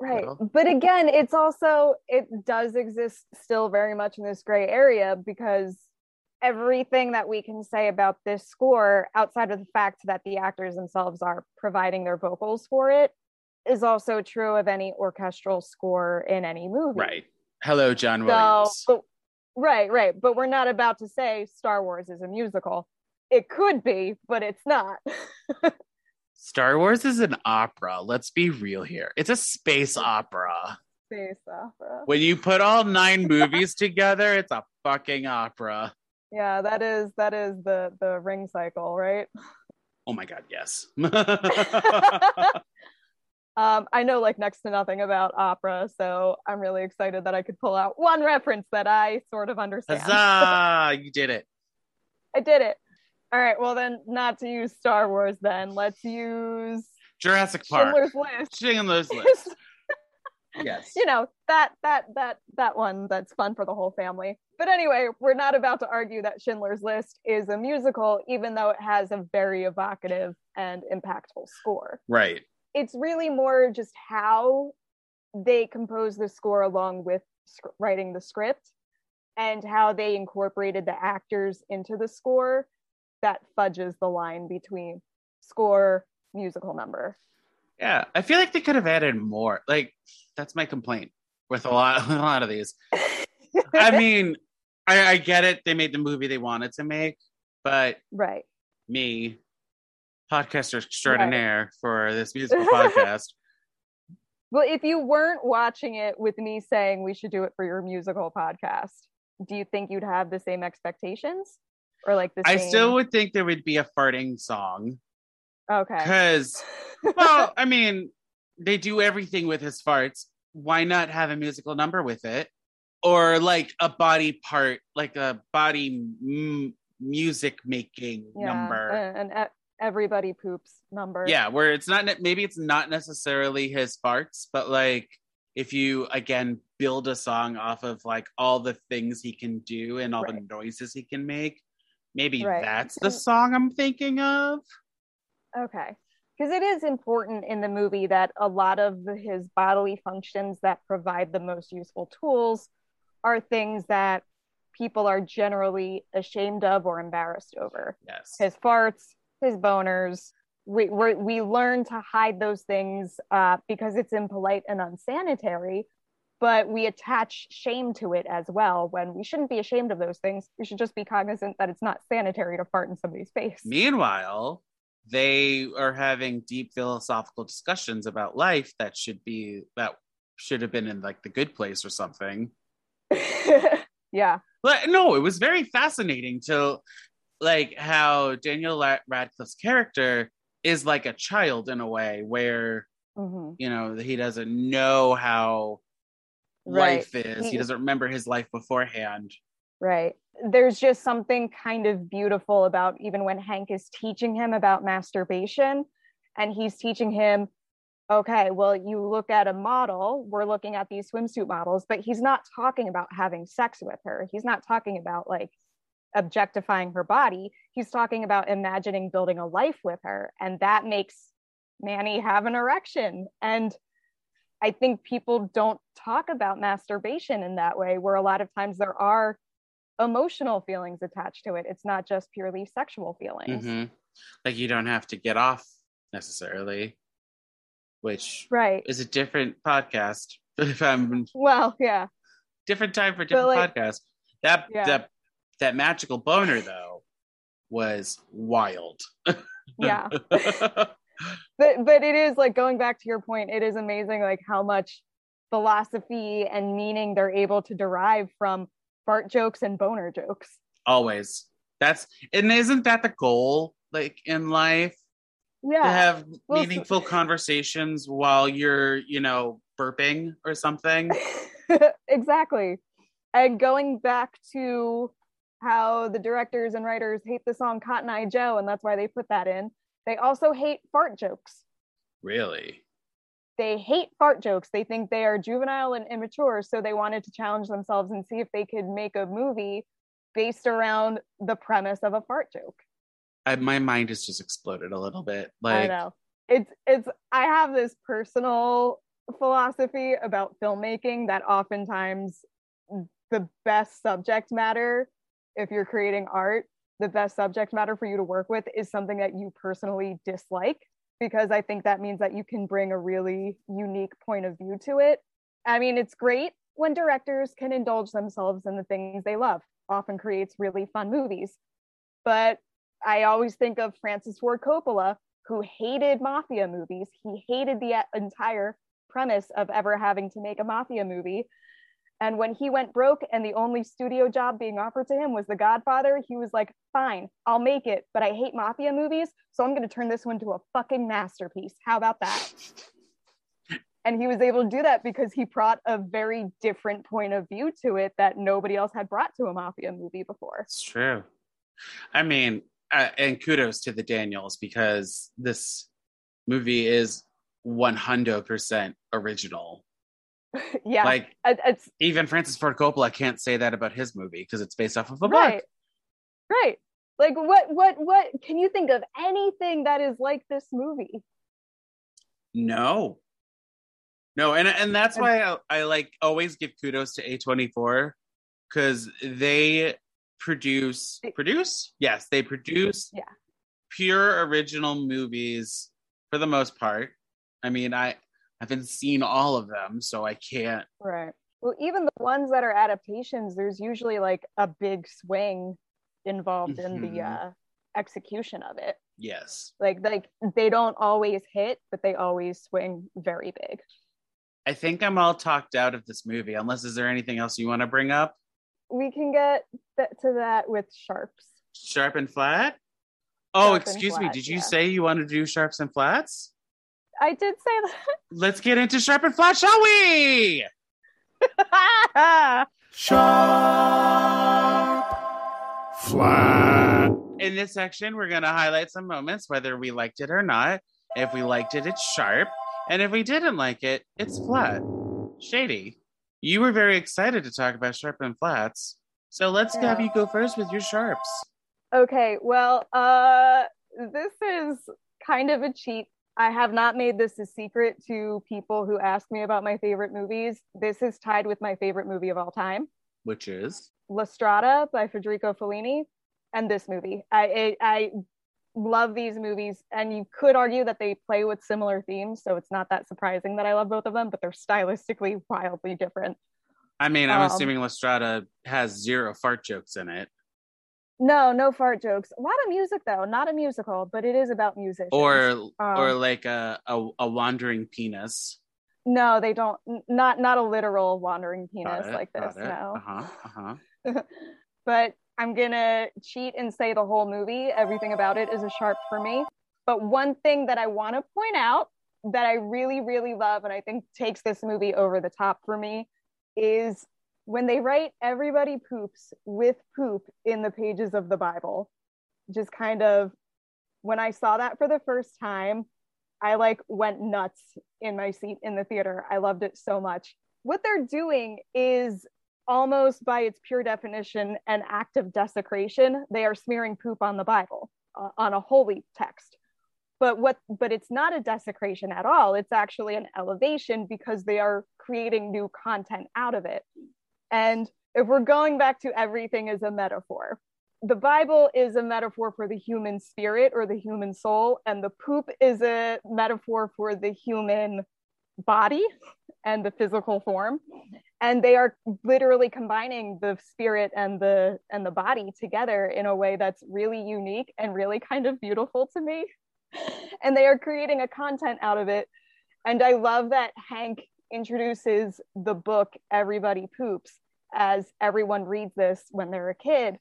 Speaker 2: Right
Speaker 1: know?
Speaker 2: but again it's also it does exist still very much in this gray area because everything that we can say about this score outside of the fact that the actors themselves are providing their vocals for it is also true of any orchestral score in any movie
Speaker 1: Right. Hello, John
Speaker 2: so
Speaker 1: Williams.
Speaker 2: but, right right but we're not about to say star wars is a musical it could be but it's not
Speaker 1: Star Wars is an opera. Let's be real here. It's a space opera.
Speaker 2: space opera
Speaker 1: When you put all nine movies together, it's a fucking opera.
Speaker 2: yeah that is that is the the ring cycle right
Speaker 1: Oh my god, yes.
Speaker 2: Um, I know like next to nothing about opera, so I'm really excited that I could pull out one reference that I sort of understand.
Speaker 1: Huzzah! You did it.
Speaker 2: I did it. All right, well then, not to use Star Wars, then let's use
Speaker 1: Jurassic Park.
Speaker 2: Schindler's List.
Speaker 1: Schindler's List. Yes.
Speaker 2: you know that that that that one that's fun for the whole family. But anyway, we're not about to argue that Schindler's List is a musical, even though it has a very evocative and impactful score.
Speaker 1: Right.
Speaker 2: it's really more just how they compose the score along with sc- writing the script and how they incorporated the actors into the score that fudges the line between score musical number
Speaker 1: Yeah. I feel like they could have added more. Like, that's my complaint with a lot a lot of these. I mean, I, I get it. They made the movie they wanted to make, but
Speaker 2: right
Speaker 1: me, podcaster extraordinaire for this musical podcast,
Speaker 2: well if you weren't watching it with me saying we should do it for your musical podcast do you think you'd have the same expectations or like the
Speaker 1: I
Speaker 2: same
Speaker 1: still would think there would be a farting song
Speaker 2: okay
Speaker 1: because, well, I mean, they do everything with his farts. Why not have a musical number with it? Or like a body part, like a body m- music making number.
Speaker 2: and, and e- everybody poops number
Speaker 1: Yeah, where it's not, maybe it's not necessarily his farts, but like if you again build a song off of like all the things he can do and all
Speaker 2: Right.
Speaker 1: the noises he can make, maybe
Speaker 2: Right.
Speaker 1: that's the song I'm thinking of.
Speaker 2: Okay. Because it is important in the movie that a lot of his bodily functions that provide the most useful tools are things that people are generally ashamed of or embarrassed over.
Speaker 1: Yes.
Speaker 2: His farts, his boners. We we we learn to hide those things uh, because it's impolite and unsanitary, but we attach shame to it as well. When we shouldn't be ashamed of those things, we should just be cognizant that it's not sanitary to fart in somebody's face.
Speaker 1: Meanwhile, they are having deep philosophical discussions about life that should be that should have been in like the good place or something.
Speaker 2: yeah.
Speaker 1: But no, it was very fascinating to like how Daniel Radcliffe's character is like a child in a way where
Speaker 2: Mhm.
Speaker 1: you know he doesn't know how
Speaker 2: Right.
Speaker 1: life is. He
Speaker 2: He-
Speaker 1: doesn't remember his life beforehand.
Speaker 2: Right. There's just something kind of beautiful about even when Hank is teaching him about masturbation and he's teaching him, okay, well, you look at a model, we're looking at these swimsuit models, but he's not talking about having sex with her. He's not talking about like objectifying her body. He's talking about imagining building a life with her. And that makes Manny have an erection. And I think people don't talk about masturbation in that way, where a lot of times there are emotional feelings attached to it. It's not just purely sexual feelings.
Speaker 1: Mhm. Like you don't have to get off necessarily, which
Speaker 2: Right.
Speaker 1: is a different podcast. If I'm
Speaker 2: Well, yeah.
Speaker 1: different time for different
Speaker 2: like-
Speaker 1: podcast. That
Speaker 2: Yeah.
Speaker 1: that that magical boner though was wild.
Speaker 2: Yeah. but but it is like going back to your point, it is amazing like how much philosophy and meaning they're able to derive from fart jokes and boner jokes.
Speaker 1: Always. That's and isn't that the goal like in life
Speaker 2: Yeah.
Speaker 1: to have
Speaker 2: Well,
Speaker 1: meaningful conversations while you're, you know, burping or something?
Speaker 2: exactly. And going back to how the directors and writers hate the song Cotton Eye Joe, and that's why they put that in. They also hate fart jokes.
Speaker 1: Really?
Speaker 2: They hate fart jokes. They think they are juvenile and immature. So they wanted to challenge themselves and see if they could make a movie based around the premise of a fart joke.
Speaker 1: I, my mind has just exploded a little bit.
Speaker 2: I
Speaker 1: Like
Speaker 2: know. It's it's I have this personal philosophy about filmmaking that oftentimes the best subject matter if you're creating art, the best subject matter for you to work with is something that you personally dislike because I think that means that you can bring a really unique point of view to it. I mean, it's great when directors can indulge themselves in the things they love. Often creates really fun movies. But I always think of Francis Ford Coppola, who hated mafia movies. He hated the entire premise of ever having to make a mafia movie. And when he went broke and the only studio job being offered to him was The Godfather, he was like, fine, I'll make it, but I hate mafia movies, so I'm going to turn this one to a fucking masterpiece. How about that? and he was able to do that because he brought a very different point of view to it that nobody else had brought to a mafia movie before.
Speaker 1: It's true. I mean, uh, and kudos to the Daniels because this movie is 100% original.
Speaker 2: yeah,
Speaker 1: Like,
Speaker 2: it's
Speaker 1: even Francis Ford Coppola can't say that about his movie because it's based off of a
Speaker 2: right,
Speaker 1: book.
Speaker 2: right. Like what, what, what? Can you think of anything that is like this movie?
Speaker 1: No. No, and and that's why I, I like always give kudos to A24 because they produce produce? Yes, they produce
Speaker 2: Yeah.
Speaker 1: pure original movies for the most part. I mean, I haven't seen all of them, so I can't
Speaker 2: Right. Well, even the ones that are adaptations, there's usually like a big swing involved in the
Speaker 1: Mhm.
Speaker 2: uh, execution of it.
Speaker 1: yes.
Speaker 2: Like, like they don't always hit, but they always swing very big.
Speaker 1: I think I'm all talked out of this movie, unless is there anything else you want to bring up?
Speaker 2: We can get th- to that with sharps.
Speaker 1: Sharp and flat? Oh,
Speaker 2: Sharp and
Speaker 1: excuse me. Did you
Speaker 2: yeah.
Speaker 1: say you wanted to do sharps and flats?
Speaker 2: I did say that.
Speaker 1: Let's get into sharp and flat, shall we?
Speaker 2: that.
Speaker 3: Sharp, flat.
Speaker 1: In this section, we're going to highlight some moments, whether we liked it or not. If we liked it, it's sharp. And if we didn't like it, it's flat. Shady, you were very excited to talk about sharp and flats. So let's
Speaker 2: Yeah.
Speaker 1: have you go first with your sharps.
Speaker 2: Okay, well, uh, this is kind of a cheat. I have not made this a secret to people who ask me about my favorite movies. This is tied with my favorite movie of all time.
Speaker 1: Which is?
Speaker 2: La Strada by Federico Fellini and this movie. I, I, I love these movies, and you could argue that they play with similar themes, so it's not that surprising that I love both of them, but they're stylistically wildly different.
Speaker 1: I mean, I'm
Speaker 2: Um,
Speaker 1: assuming La Strada has zero fart jokes in it,
Speaker 2: No, no fart jokes. A lot of music though, not a musical, but it is about music.
Speaker 1: or
Speaker 2: Um,
Speaker 1: or like a, a a wandering penis.
Speaker 2: no, they don't. Not not a literal wandering penis
Speaker 1: it,
Speaker 2: like this. No.
Speaker 1: Uh huh. Uh huh.
Speaker 2: but I'm gonna cheat and say the whole movie, everything about it is a sharp for me. But one thing that I want to point out that I really, really love and I think takes this movie over the top for me is when they write everybody poops with poop in the pages of the Bible. Just kind of when I saw that for the first time, I like went nuts in my seat in the theater. I loved it so much. What they're doing is almost by its pure definition an act of desecration they are smearing poop on the bible uh, on a holy text but what but it's not a desecration at all it's actually an elevation because they are creating new content out of it and if we're going back to everything as a metaphor the bible is a metaphor for the human spirit or the human soul and the poop is a metaphor for the human body and the physical form. And they are literally combining the spirit and the and the body together in a way that's really unique and really kind of beautiful to me. And they are creating a content out of it. And i love that hank introduces the book everybody poops as everyone reads this when they're a kid.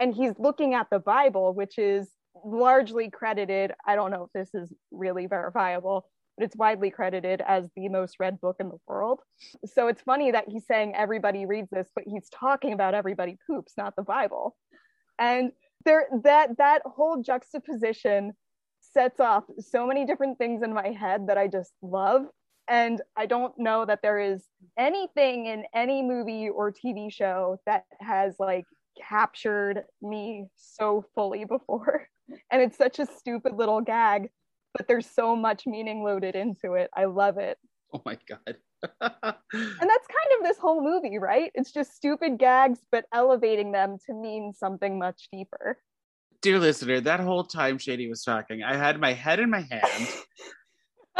Speaker 2: And he's looking at the bible which is largely credited. I don't know if this is really verifiable but it's widely credited as the most read book in the world. So it's funny that he's saying everybody reads this but he's talking about everybody poops not the bible. And there that that whole juxtaposition sets off so many different things in my head that i just love and i don't know that there is anything in any movie or tv show that has like captured me so fully before and it's such a stupid little gag but there's so much meaning loaded into it i love it
Speaker 1: Oh my god.
Speaker 2: and that's kind of this whole movie, right? It's just stupid gags, but elevating them to mean something much deeper.
Speaker 1: Dear listener, that whole time Shady was talking, I had my head in my hand,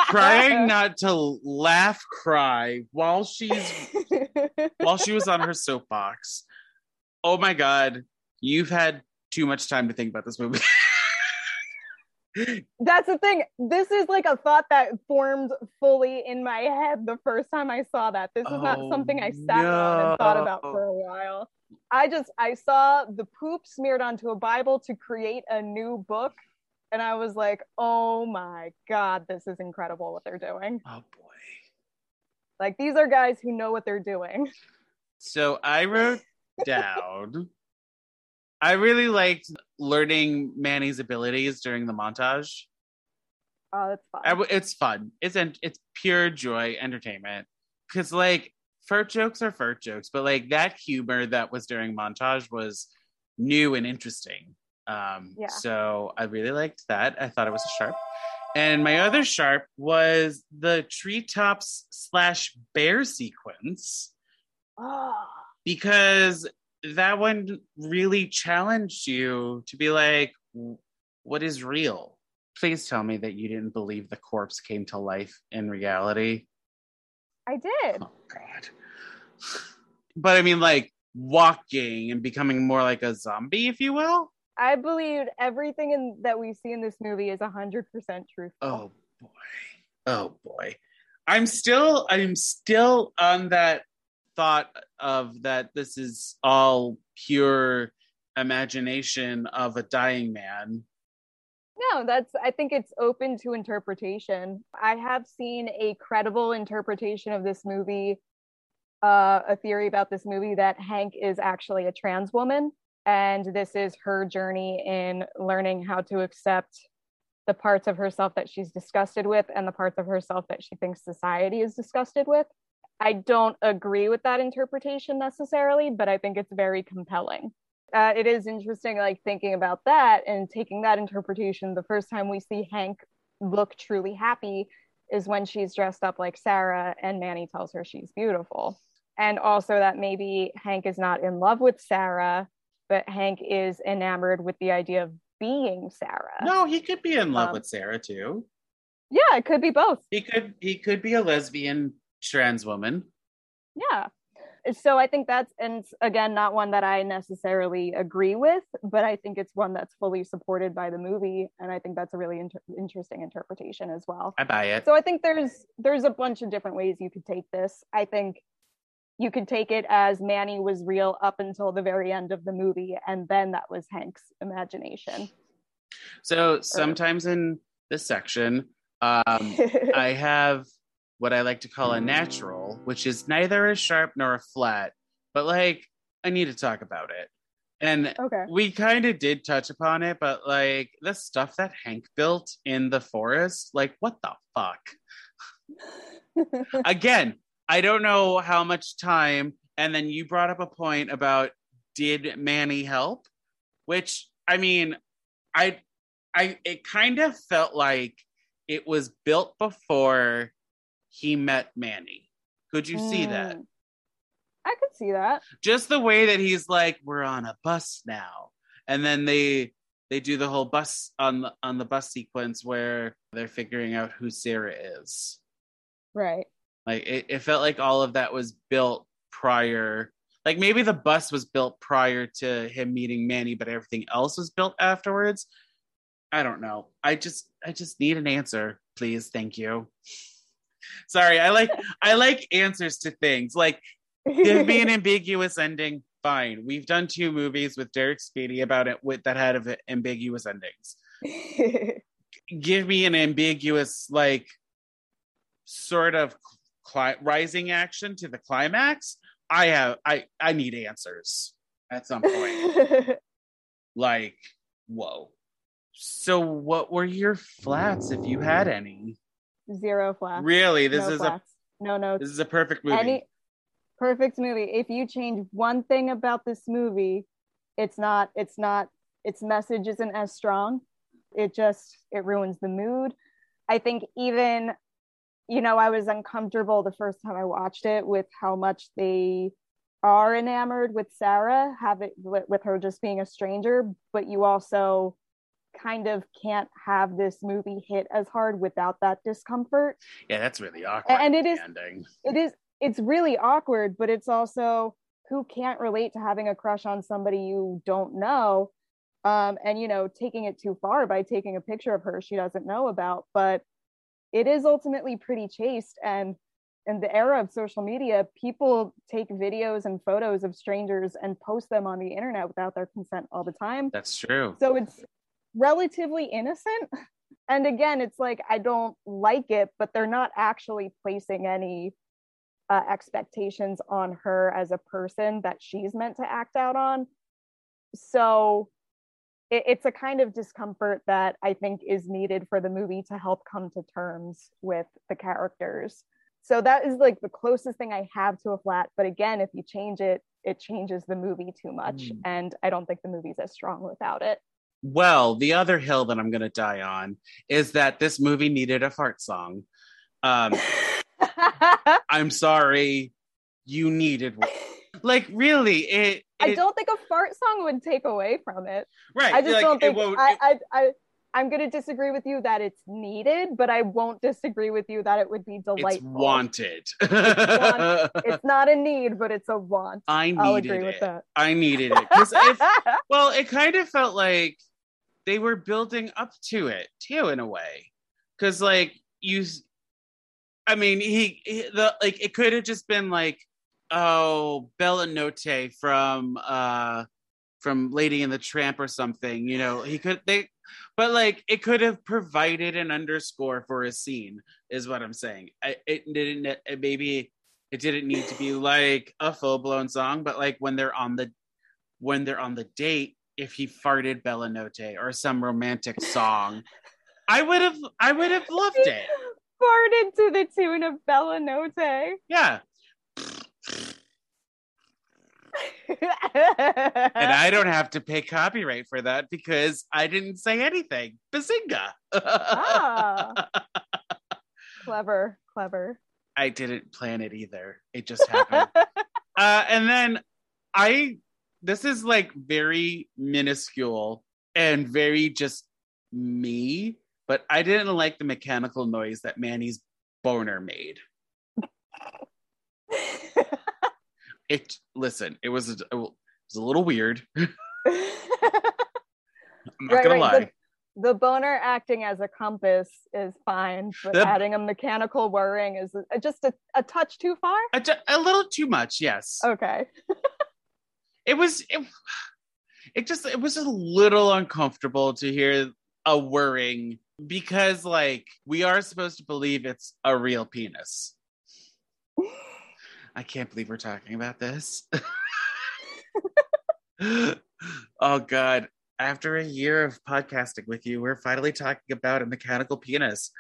Speaker 1: trying not to laugh, cry while she's while she was on her soapbox. Oh my god, you've had too much time to think about this movie.
Speaker 2: That's the thing. This is like a thought that formed fully in my head the first time I saw that. This is not
Speaker 1: Oh,
Speaker 2: something I sat on and thought oh,
Speaker 1: about
Speaker 2: for a while. I just I saw the poop smeared onto a Bible to create a new book. And I was like, oh my God, this is incredible what they're doing.
Speaker 1: oh boy.
Speaker 2: Like, these are guys who know what they're doing.
Speaker 1: So I wrote down. I really liked learning Manny's abilities during the montage.
Speaker 2: Oh, that's fun.
Speaker 1: W- it's fun. It's en- it's pure joy, entertainment. Because like fart jokes are fart jokes, but like that humor that was during montage was new and interesting. Um,
Speaker 2: Yeah.
Speaker 1: So I really liked that. I thought it was a sharp. And my other sharp was the treetops slash bear sequence
Speaker 2: oh.
Speaker 1: because that one really challenged you to be like, what is real? Please tell me that you didn't believe the corpse came to life in reality.
Speaker 2: I did.
Speaker 1: Oh, God. But I mean, like walking and becoming more like a zombie, if you will.
Speaker 2: I believed everything in, that we see in this movie is 100% truthful.
Speaker 1: Oh boy. Oh boy. I'm still I'm still on that thought of that this is all pure imagination of a dying man.
Speaker 2: No, that's, I think it's open to interpretation. I have seen a credible interpretation of this movie, uh, a theory about this movie that Hank is actually a trans woman. And this is her journey in learning how to accept the parts of herself that she's disgusted with and the parts of herself that she thinks society is disgusted with. I don't agree with that interpretation necessarily, but I think it's very compelling. Uh, it is interesting, like thinking about that and taking that interpretation. The first time we see Hank look truly happy is when she's dressed up like Sarah and Manny tells her she's beautiful. and also that maybe Hank is not in love with Sarah, but Hank is enamored with the idea of being Sarah.
Speaker 1: No, he could be in love
Speaker 2: Um,
Speaker 1: with Sarah too.
Speaker 2: Yeah, it could be both.
Speaker 1: He could he could be a lesbian trans woman.
Speaker 2: Yeah. So I think that's, and again, not one that I necessarily agree with, but I think it's one that's fully supported by the movie. And I think that's a really inter- interesting interpretation as well.
Speaker 1: I buy it.
Speaker 2: So I think there's there's a bunch of different ways you could take this. I think you could take it as Manny was real up until the very end of the movie, and then that was Hank's imagination.
Speaker 1: So sometimes in this section, um, I have what I like to call a natural, which is neither a sharp nor a flat, but like I need to talk about it. And
Speaker 2: okay.
Speaker 1: we kind of did touch upon it, but like the stuff that Hank built in the forest, like what the fuck? Again, I don't know how much time. And then you brought up a point about did Manny help? Which I mean, I I it kind of felt like it was built before he met Manny. Could you see that?
Speaker 2: Mm. I could see that.
Speaker 1: Just the way that he's like, we're on a bus now. And then they they do the whole bus on the on the bus sequence where they're figuring out who Sarah is.
Speaker 2: Right.
Speaker 1: Like it, it felt like all of that was built prior. Like maybe the bus was built prior to him meeting Manny, but everything else was built afterwards. I don't know. I just I just need an answer, please. Thank you. Sorry, I like I like answers to things. Like give me an ambiguous ending. Fine. We've done two movies with Derek Speedy about it with that had of ambiguous endings. Give me an ambiguous like sort of cli- rising action to the climax. I have I I need answers at some point. like whoa. So what were your flats if you had any?
Speaker 2: Zero flats.
Speaker 1: Really, this
Speaker 2: no
Speaker 1: is
Speaker 2: flats. no
Speaker 1: a
Speaker 2: notes.
Speaker 1: this is a perfect movie.
Speaker 2: Any perfect movie. If you change one thing about this movie, it's not it's not its message isn't as strong. It just it ruins the mood. I think even you know, I was uncomfortable the first time I watched it with how much they are enamored with Sarah, have it with, her just being a stranger, but you also kind of can't have this movie hit as hard without that discomfort.
Speaker 1: yeah, that's really awkward.
Speaker 2: And it is
Speaker 1: ending.
Speaker 2: it is it's really awkward but it's also who can't relate to having a crush on somebody you don't know um and you know taking it too far by taking a picture of her she doesn't know about but it is ultimately pretty chaste. And in the era of social media people take videos and photos of strangers and post them on the internet without their consent all the time.
Speaker 1: That's true.
Speaker 2: so it's relatively innocent. And again it's like i don't like it but they're not actually placing any uh, expectations on her as a person that she's meant to act out on. So it, it's a kind of discomfort that i think is needed for the movie to help come to terms with the characters so that is like the closest thing i have to a flat but again if you change it it changes the movie too much
Speaker 1: Mm.
Speaker 2: and i don't think the movie's as strong without it
Speaker 1: Well, the other hill that I'm going to die on is that this movie needed a fart song. Um, I'm sorry, you needed one. Like, really, it.
Speaker 2: I don't think a fart song would take away from it.
Speaker 1: Right.
Speaker 2: I just
Speaker 1: like,
Speaker 2: don't think I, I I I'm gonna disagree with you that it's needed, but I won't disagree with you that it would be
Speaker 1: it's
Speaker 2: delightful.
Speaker 1: wanted.
Speaker 2: It's not a need, but it's a want.
Speaker 1: I needed
Speaker 2: I'll agree
Speaker 1: it.
Speaker 2: with that.
Speaker 1: I needed it because if well, it kind of felt like they were building up to it too, in a way. Because like you, i mean, he, he the like it could have just been like, oh, Bella Notte from uh from Lady and the Tramp or something. You know, he could they, but like it could have provided an underscore for a scene, is what I'm saying. I, it didn't. It maybe it didn't need to be like a full blown song, but like when they're on the when they're on the date, if he farted Bella Notte or some romantic song, I would have I would have loved it.
Speaker 2: Farted to the tune of Bella Notte.
Speaker 1: Yeah. And I don't have to pay copyright for that because I didn't say anything. Bazinga.
Speaker 2: ah. clever, clever.
Speaker 1: I didn't plan it either. It just happened. uh, and then I, this is like very minuscule and very just me, but I didn't like the mechanical noise that Manny's boner made. It listen, it was a, it was a little weird. I'm not
Speaker 2: Right,
Speaker 1: gonna
Speaker 2: right.
Speaker 1: lie.
Speaker 2: the boner acting as a compass is fine, but
Speaker 1: The-
Speaker 2: adding a mechanical whirring is just a, a touch too far.
Speaker 1: A, a little too much, yes.
Speaker 2: Okay.
Speaker 1: It was it, it just it was a little uncomfortable to hear a whirring because like we are supposed to believe it's a real penis. I can't believe we're talking about this. oh god. After a year of podcasting with you, we're finally talking about a mechanical penis.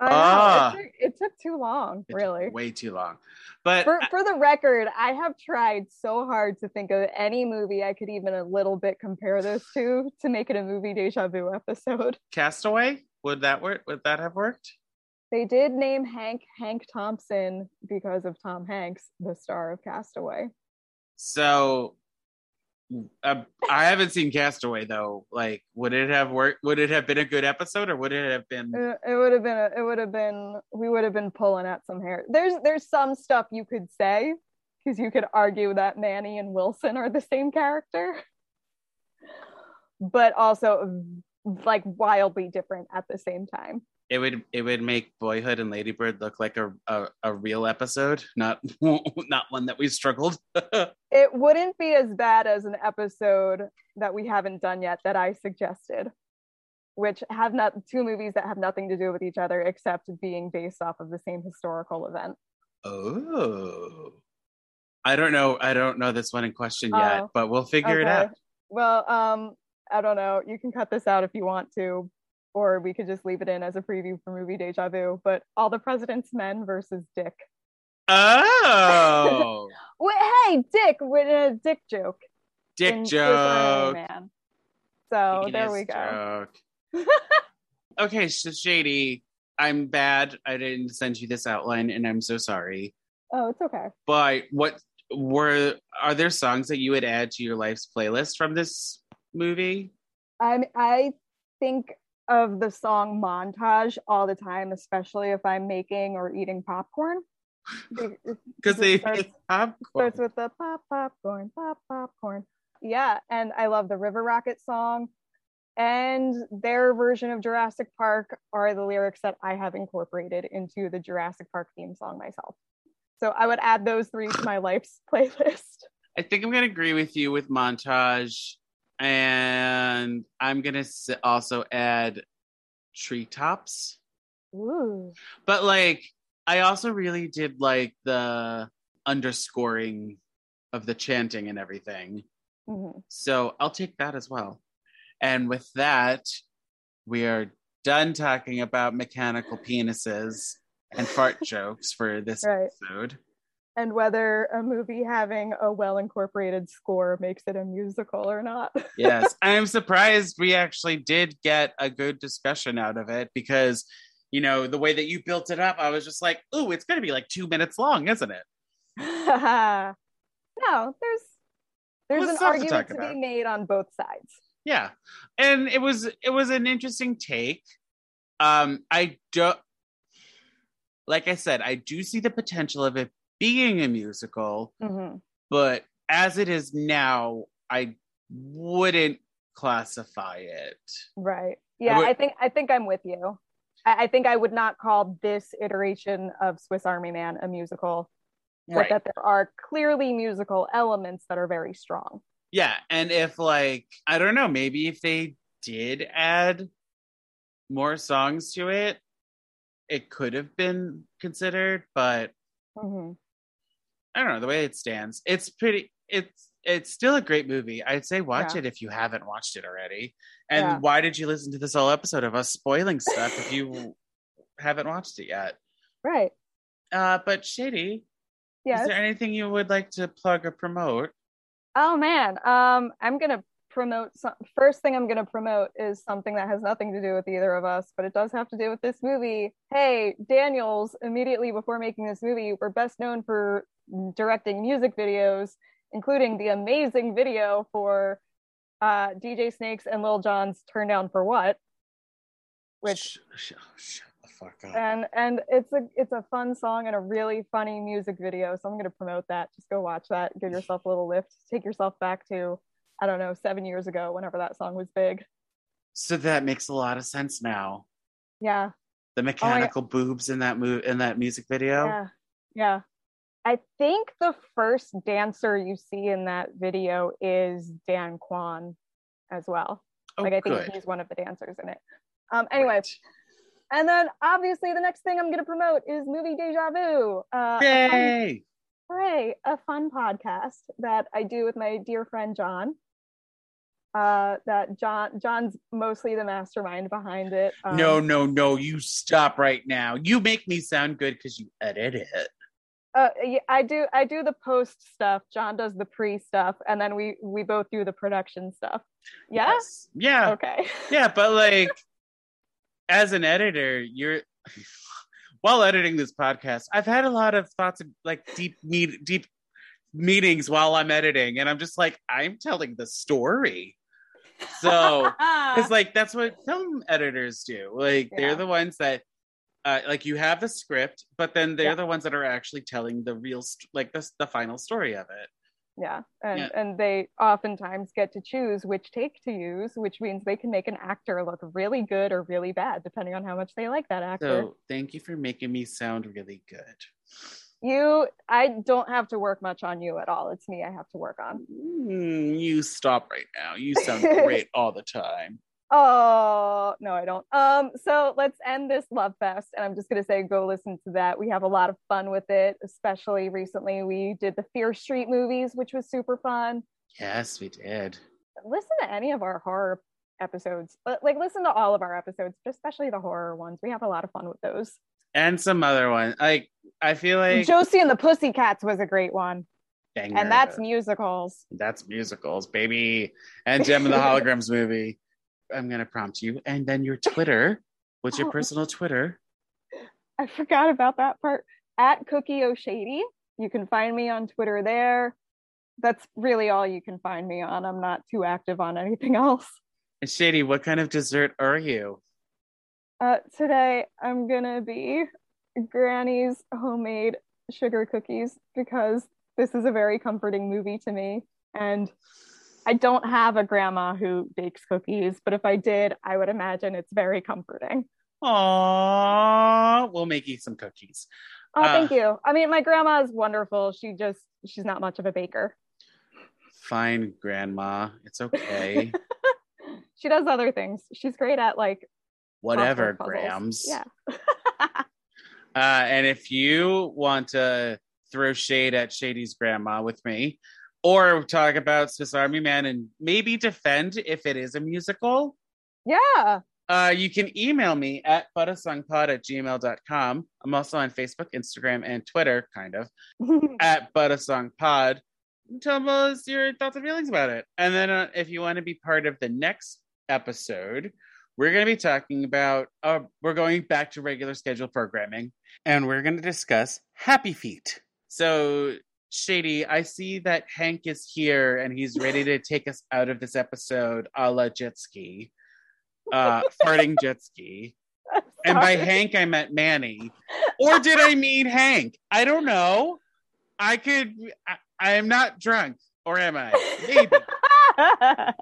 Speaker 2: I
Speaker 1: Ah.
Speaker 2: it, took, it took too long, really.
Speaker 1: way too long. But
Speaker 2: For, for the record, I have tried so hard to think of any movie I could even a little bit compare this to to make it a movie deja vu episode.
Speaker 1: Castaway, would that work? Would that have worked?
Speaker 2: They did name Hank Hank Thompson because of Tom Hanks, the star of Castaway.
Speaker 1: So uh, I haven't seen Castaway though. Like, would it have worked? Would it have been a good episode, or would it have been?
Speaker 2: It, it would have been a, it would have been we would have been pulling at some hair. There's there's some stuff you could say because you could argue that Manny and Wilson are the same character, but also like wildly different at the same time.
Speaker 1: It would. It would make Boyhood and Ladybird look like a a, a real episode, not not one that we struggled.
Speaker 2: It wouldn't be as bad as an episode that we haven't done yet that I suggested, which have not two movies that have nothing to do with each other except being based off of the same historical event.
Speaker 1: oh, I don't know. I don't know this one in question yet,
Speaker 2: Oh,
Speaker 1: but we'll figure it out.
Speaker 2: Well, um, I don't know. You can cut this out if you want to, or we could just leave it in as a preview for movie Deja Vu. But All the President's Men versus Dick.
Speaker 1: Oh,
Speaker 2: Wait, hey, Dick, with a dick joke.
Speaker 1: dick
Speaker 2: in Swiss
Speaker 1: joke.
Speaker 2: Man. So there we go.
Speaker 1: joke. okay, so Shady, I'm bad. I didn't send you this outline, and I'm so sorry.
Speaker 2: Oh, it's okay.
Speaker 1: But what were are there songs that you would add to your life's playlist from this movie?
Speaker 2: I'm I think of the song montage all the time, especially if I'm making or eating popcorn.
Speaker 1: Because they
Speaker 2: starts- starts with the pop popcorn, pop popcorn. Yeah, and I love the River Rocket song. And their version of Jurassic Park are the lyrics that I have incorporated into the Jurassic Park theme song myself. So I would add those three to my life's playlist.
Speaker 1: I think I'm gonna agree with you with montage, and I'm gonna also add treetops.
Speaker 2: Ooh.
Speaker 1: But like, I also really did like the underscoring of the chanting and everything.
Speaker 2: Mhm.
Speaker 1: So I'll take that as well. And with that, we are done talking about mechanical penises and fart jokes for this
Speaker 2: Right.
Speaker 1: episode.
Speaker 2: And whether a movie having a well incorporated score makes it a musical or not.
Speaker 1: Yes, I'm surprised we actually did get a good discussion out of it because, you know, the way that you built it up, I was just like, ooh, it's going to be like two minutes long, isn't it?
Speaker 2: no, there's there's
Speaker 1: What's
Speaker 2: an
Speaker 1: stuff to
Speaker 2: argument to, be made on both sides.
Speaker 1: yeah and it was it was an interesting take um i don't like i said i do see the potential of it being a musical
Speaker 2: Mhm.
Speaker 1: but as it is now i wouldn't classify it
Speaker 2: Right. Yeah,
Speaker 1: would-
Speaker 2: I think I think I'm with you. I, I think I would not call this iteration of Swiss Army Man a musical, but that there are clearly musical elements that are very strong.
Speaker 1: yeah and if like i don't know maybe if they did add more songs to it it could have been considered but
Speaker 2: Mhm.
Speaker 1: I don't know the way it stands. It's pretty. It's it's still a great movie. I'd say watch
Speaker 2: Yeah.
Speaker 1: it if you haven't watched it already. And
Speaker 2: Yeah.
Speaker 1: why did you listen to this whole episode of us spoiling stuff if you haven't watched it yet?
Speaker 2: Right.
Speaker 1: Uh, but Shady,
Speaker 2: Yes.
Speaker 1: is there anything you would like to plug or promote?
Speaker 2: Oh man, um, I'm gonna promote some first thing I'm gonna promote is something that has nothing to do with either of us, but it does have to do with this movie. Hey, Daniels, immediately before making this movie, were best known for directing music videos, including the amazing video for uh, DJ Snake's and Lil Jon's Turn Down for What? Which
Speaker 1: Sh- sh- shut the fuck up.
Speaker 2: and and it's a it's a fun song and a really funny music video so i'm going to promote that just go watch that give yourself a little lift take yourself back to i don't know seven years ago whenever that song was big
Speaker 1: So that makes a lot of sense now.
Speaker 2: yeah
Speaker 1: The mechanical boobs in that move in that music video.
Speaker 2: yeah yeah i think the first dancer you see in that video is dan kwan as well
Speaker 1: Oh,
Speaker 2: like i think
Speaker 1: good.
Speaker 2: he's one of the dancers in it um anyway
Speaker 1: Right.
Speaker 2: and then obviously the next thing i'm going to promote is movie deja vu uh, a fun
Speaker 1: Yay!
Speaker 2: Hooray, a fun podcast that I do with my dear friend John. Uh, that John John's mostly the mastermind behind it. Um,
Speaker 1: no, no, no! You stop right now. You make me sound good because you edit it.
Speaker 2: Uh, yeah, I do I do the post stuff. John does the pre stuff, and then we we both do the production stuff. Yeah.
Speaker 1: Yes. Yeah.
Speaker 2: Okay.
Speaker 1: Yeah, but like as an editor, you're while editing this podcast, I've had a lot of thoughts of like deep meet deep meetings while I'm editing, and I'm just like, I'm telling the story. So it's like that's what film editors do. Like
Speaker 2: Yeah.
Speaker 1: they're the ones that uh, like you have the script, but then they're
Speaker 2: Yeah.
Speaker 1: the ones that are actually telling the real st- like the the final story of it.
Speaker 2: yeah, and
Speaker 1: Yeah.
Speaker 2: and they oftentimes get to choose which take to use, which means they can make an actor look really good or really bad, depending on how much they like that actor.
Speaker 1: So thank you for making me sound really good.
Speaker 2: you i don't have to work much on you at all it's me i have to work on
Speaker 1: Mm, you stop right now. You sound great all the time.
Speaker 2: Oh no i don't um so let's end this love fest and i'm just going to say go listen to that we have a lot of fun with it especially recently we did the fear street movies which was super fun
Speaker 1: Yes, we did.
Speaker 2: listen to any of our horror episodes like listen to all of our episodes but especially the horror ones we have a lot of fun with those
Speaker 1: And some other one. Like I feel like
Speaker 2: josie and the pussycats was a great one
Speaker 1: Banger.
Speaker 2: and that's musicals
Speaker 1: that's musicals, baby. And Jem and the Holograms movie. I'm gonna prompt you, and then your Twitter. What's your
Speaker 2: Oh.
Speaker 1: personal Twitter?
Speaker 2: I forgot about that part. At Cookie O'Shady. You can find me on Twitter there. That's really all you can find me on. I'm not too active on anything else.
Speaker 1: And Shady, what kind of dessert are you?
Speaker 2: Uh, today, I'm gonna be Granny's homemade sugar cookies because this is a very comforting movie to me. And I don't have a grandma who bakes cookies, but if I did, I would imagine it's very comforting.
Speaker 1: Aww, we'll make you some cookies.
Speaker 2: Oh,
Speaker 1: Uh,
Speaker 2: thank you. I mean, my grandma is wonderful. She just, she's not much of a baker.
Speaker 1: Fine, Grandma. It's okay.
Speaker 2: she does other things. She's great at like
Speaker 1: Whatever. Grams.
Speaker 2: Yeah.
Speaker 1: Uh, and if you want to throw shade at Shady's grandma with me, or talk about Swiss Army Man and maybe defend if it is a musical,
Speaker 2: yeah.
Speaker 1: uh, you can email me at buttasongpod at gmail.com. I'm also on Facebook, Instagram, and Twitter, kind of, at buttasongpod. Tell us your thoughts and feelings about it. And then uh, if you want to be part of the next episode, we're going to be talking about, uh, we're going back to regular scheduled programming and we're going to discuss Happy Feet. So, Shady, I see that Hank is here and he's ready to take us out of this episode a la jet ski, uh, farting jet ski. And by Hank, I meant Manny. Or did I mean Hank? I don't know. I could, I, I am not drunk. Or am I? Maybe.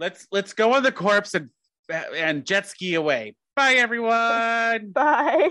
Speaker 1: let's let's go on the corpse and and jet ski away. Bye everyone.
Speaker 2: Bye.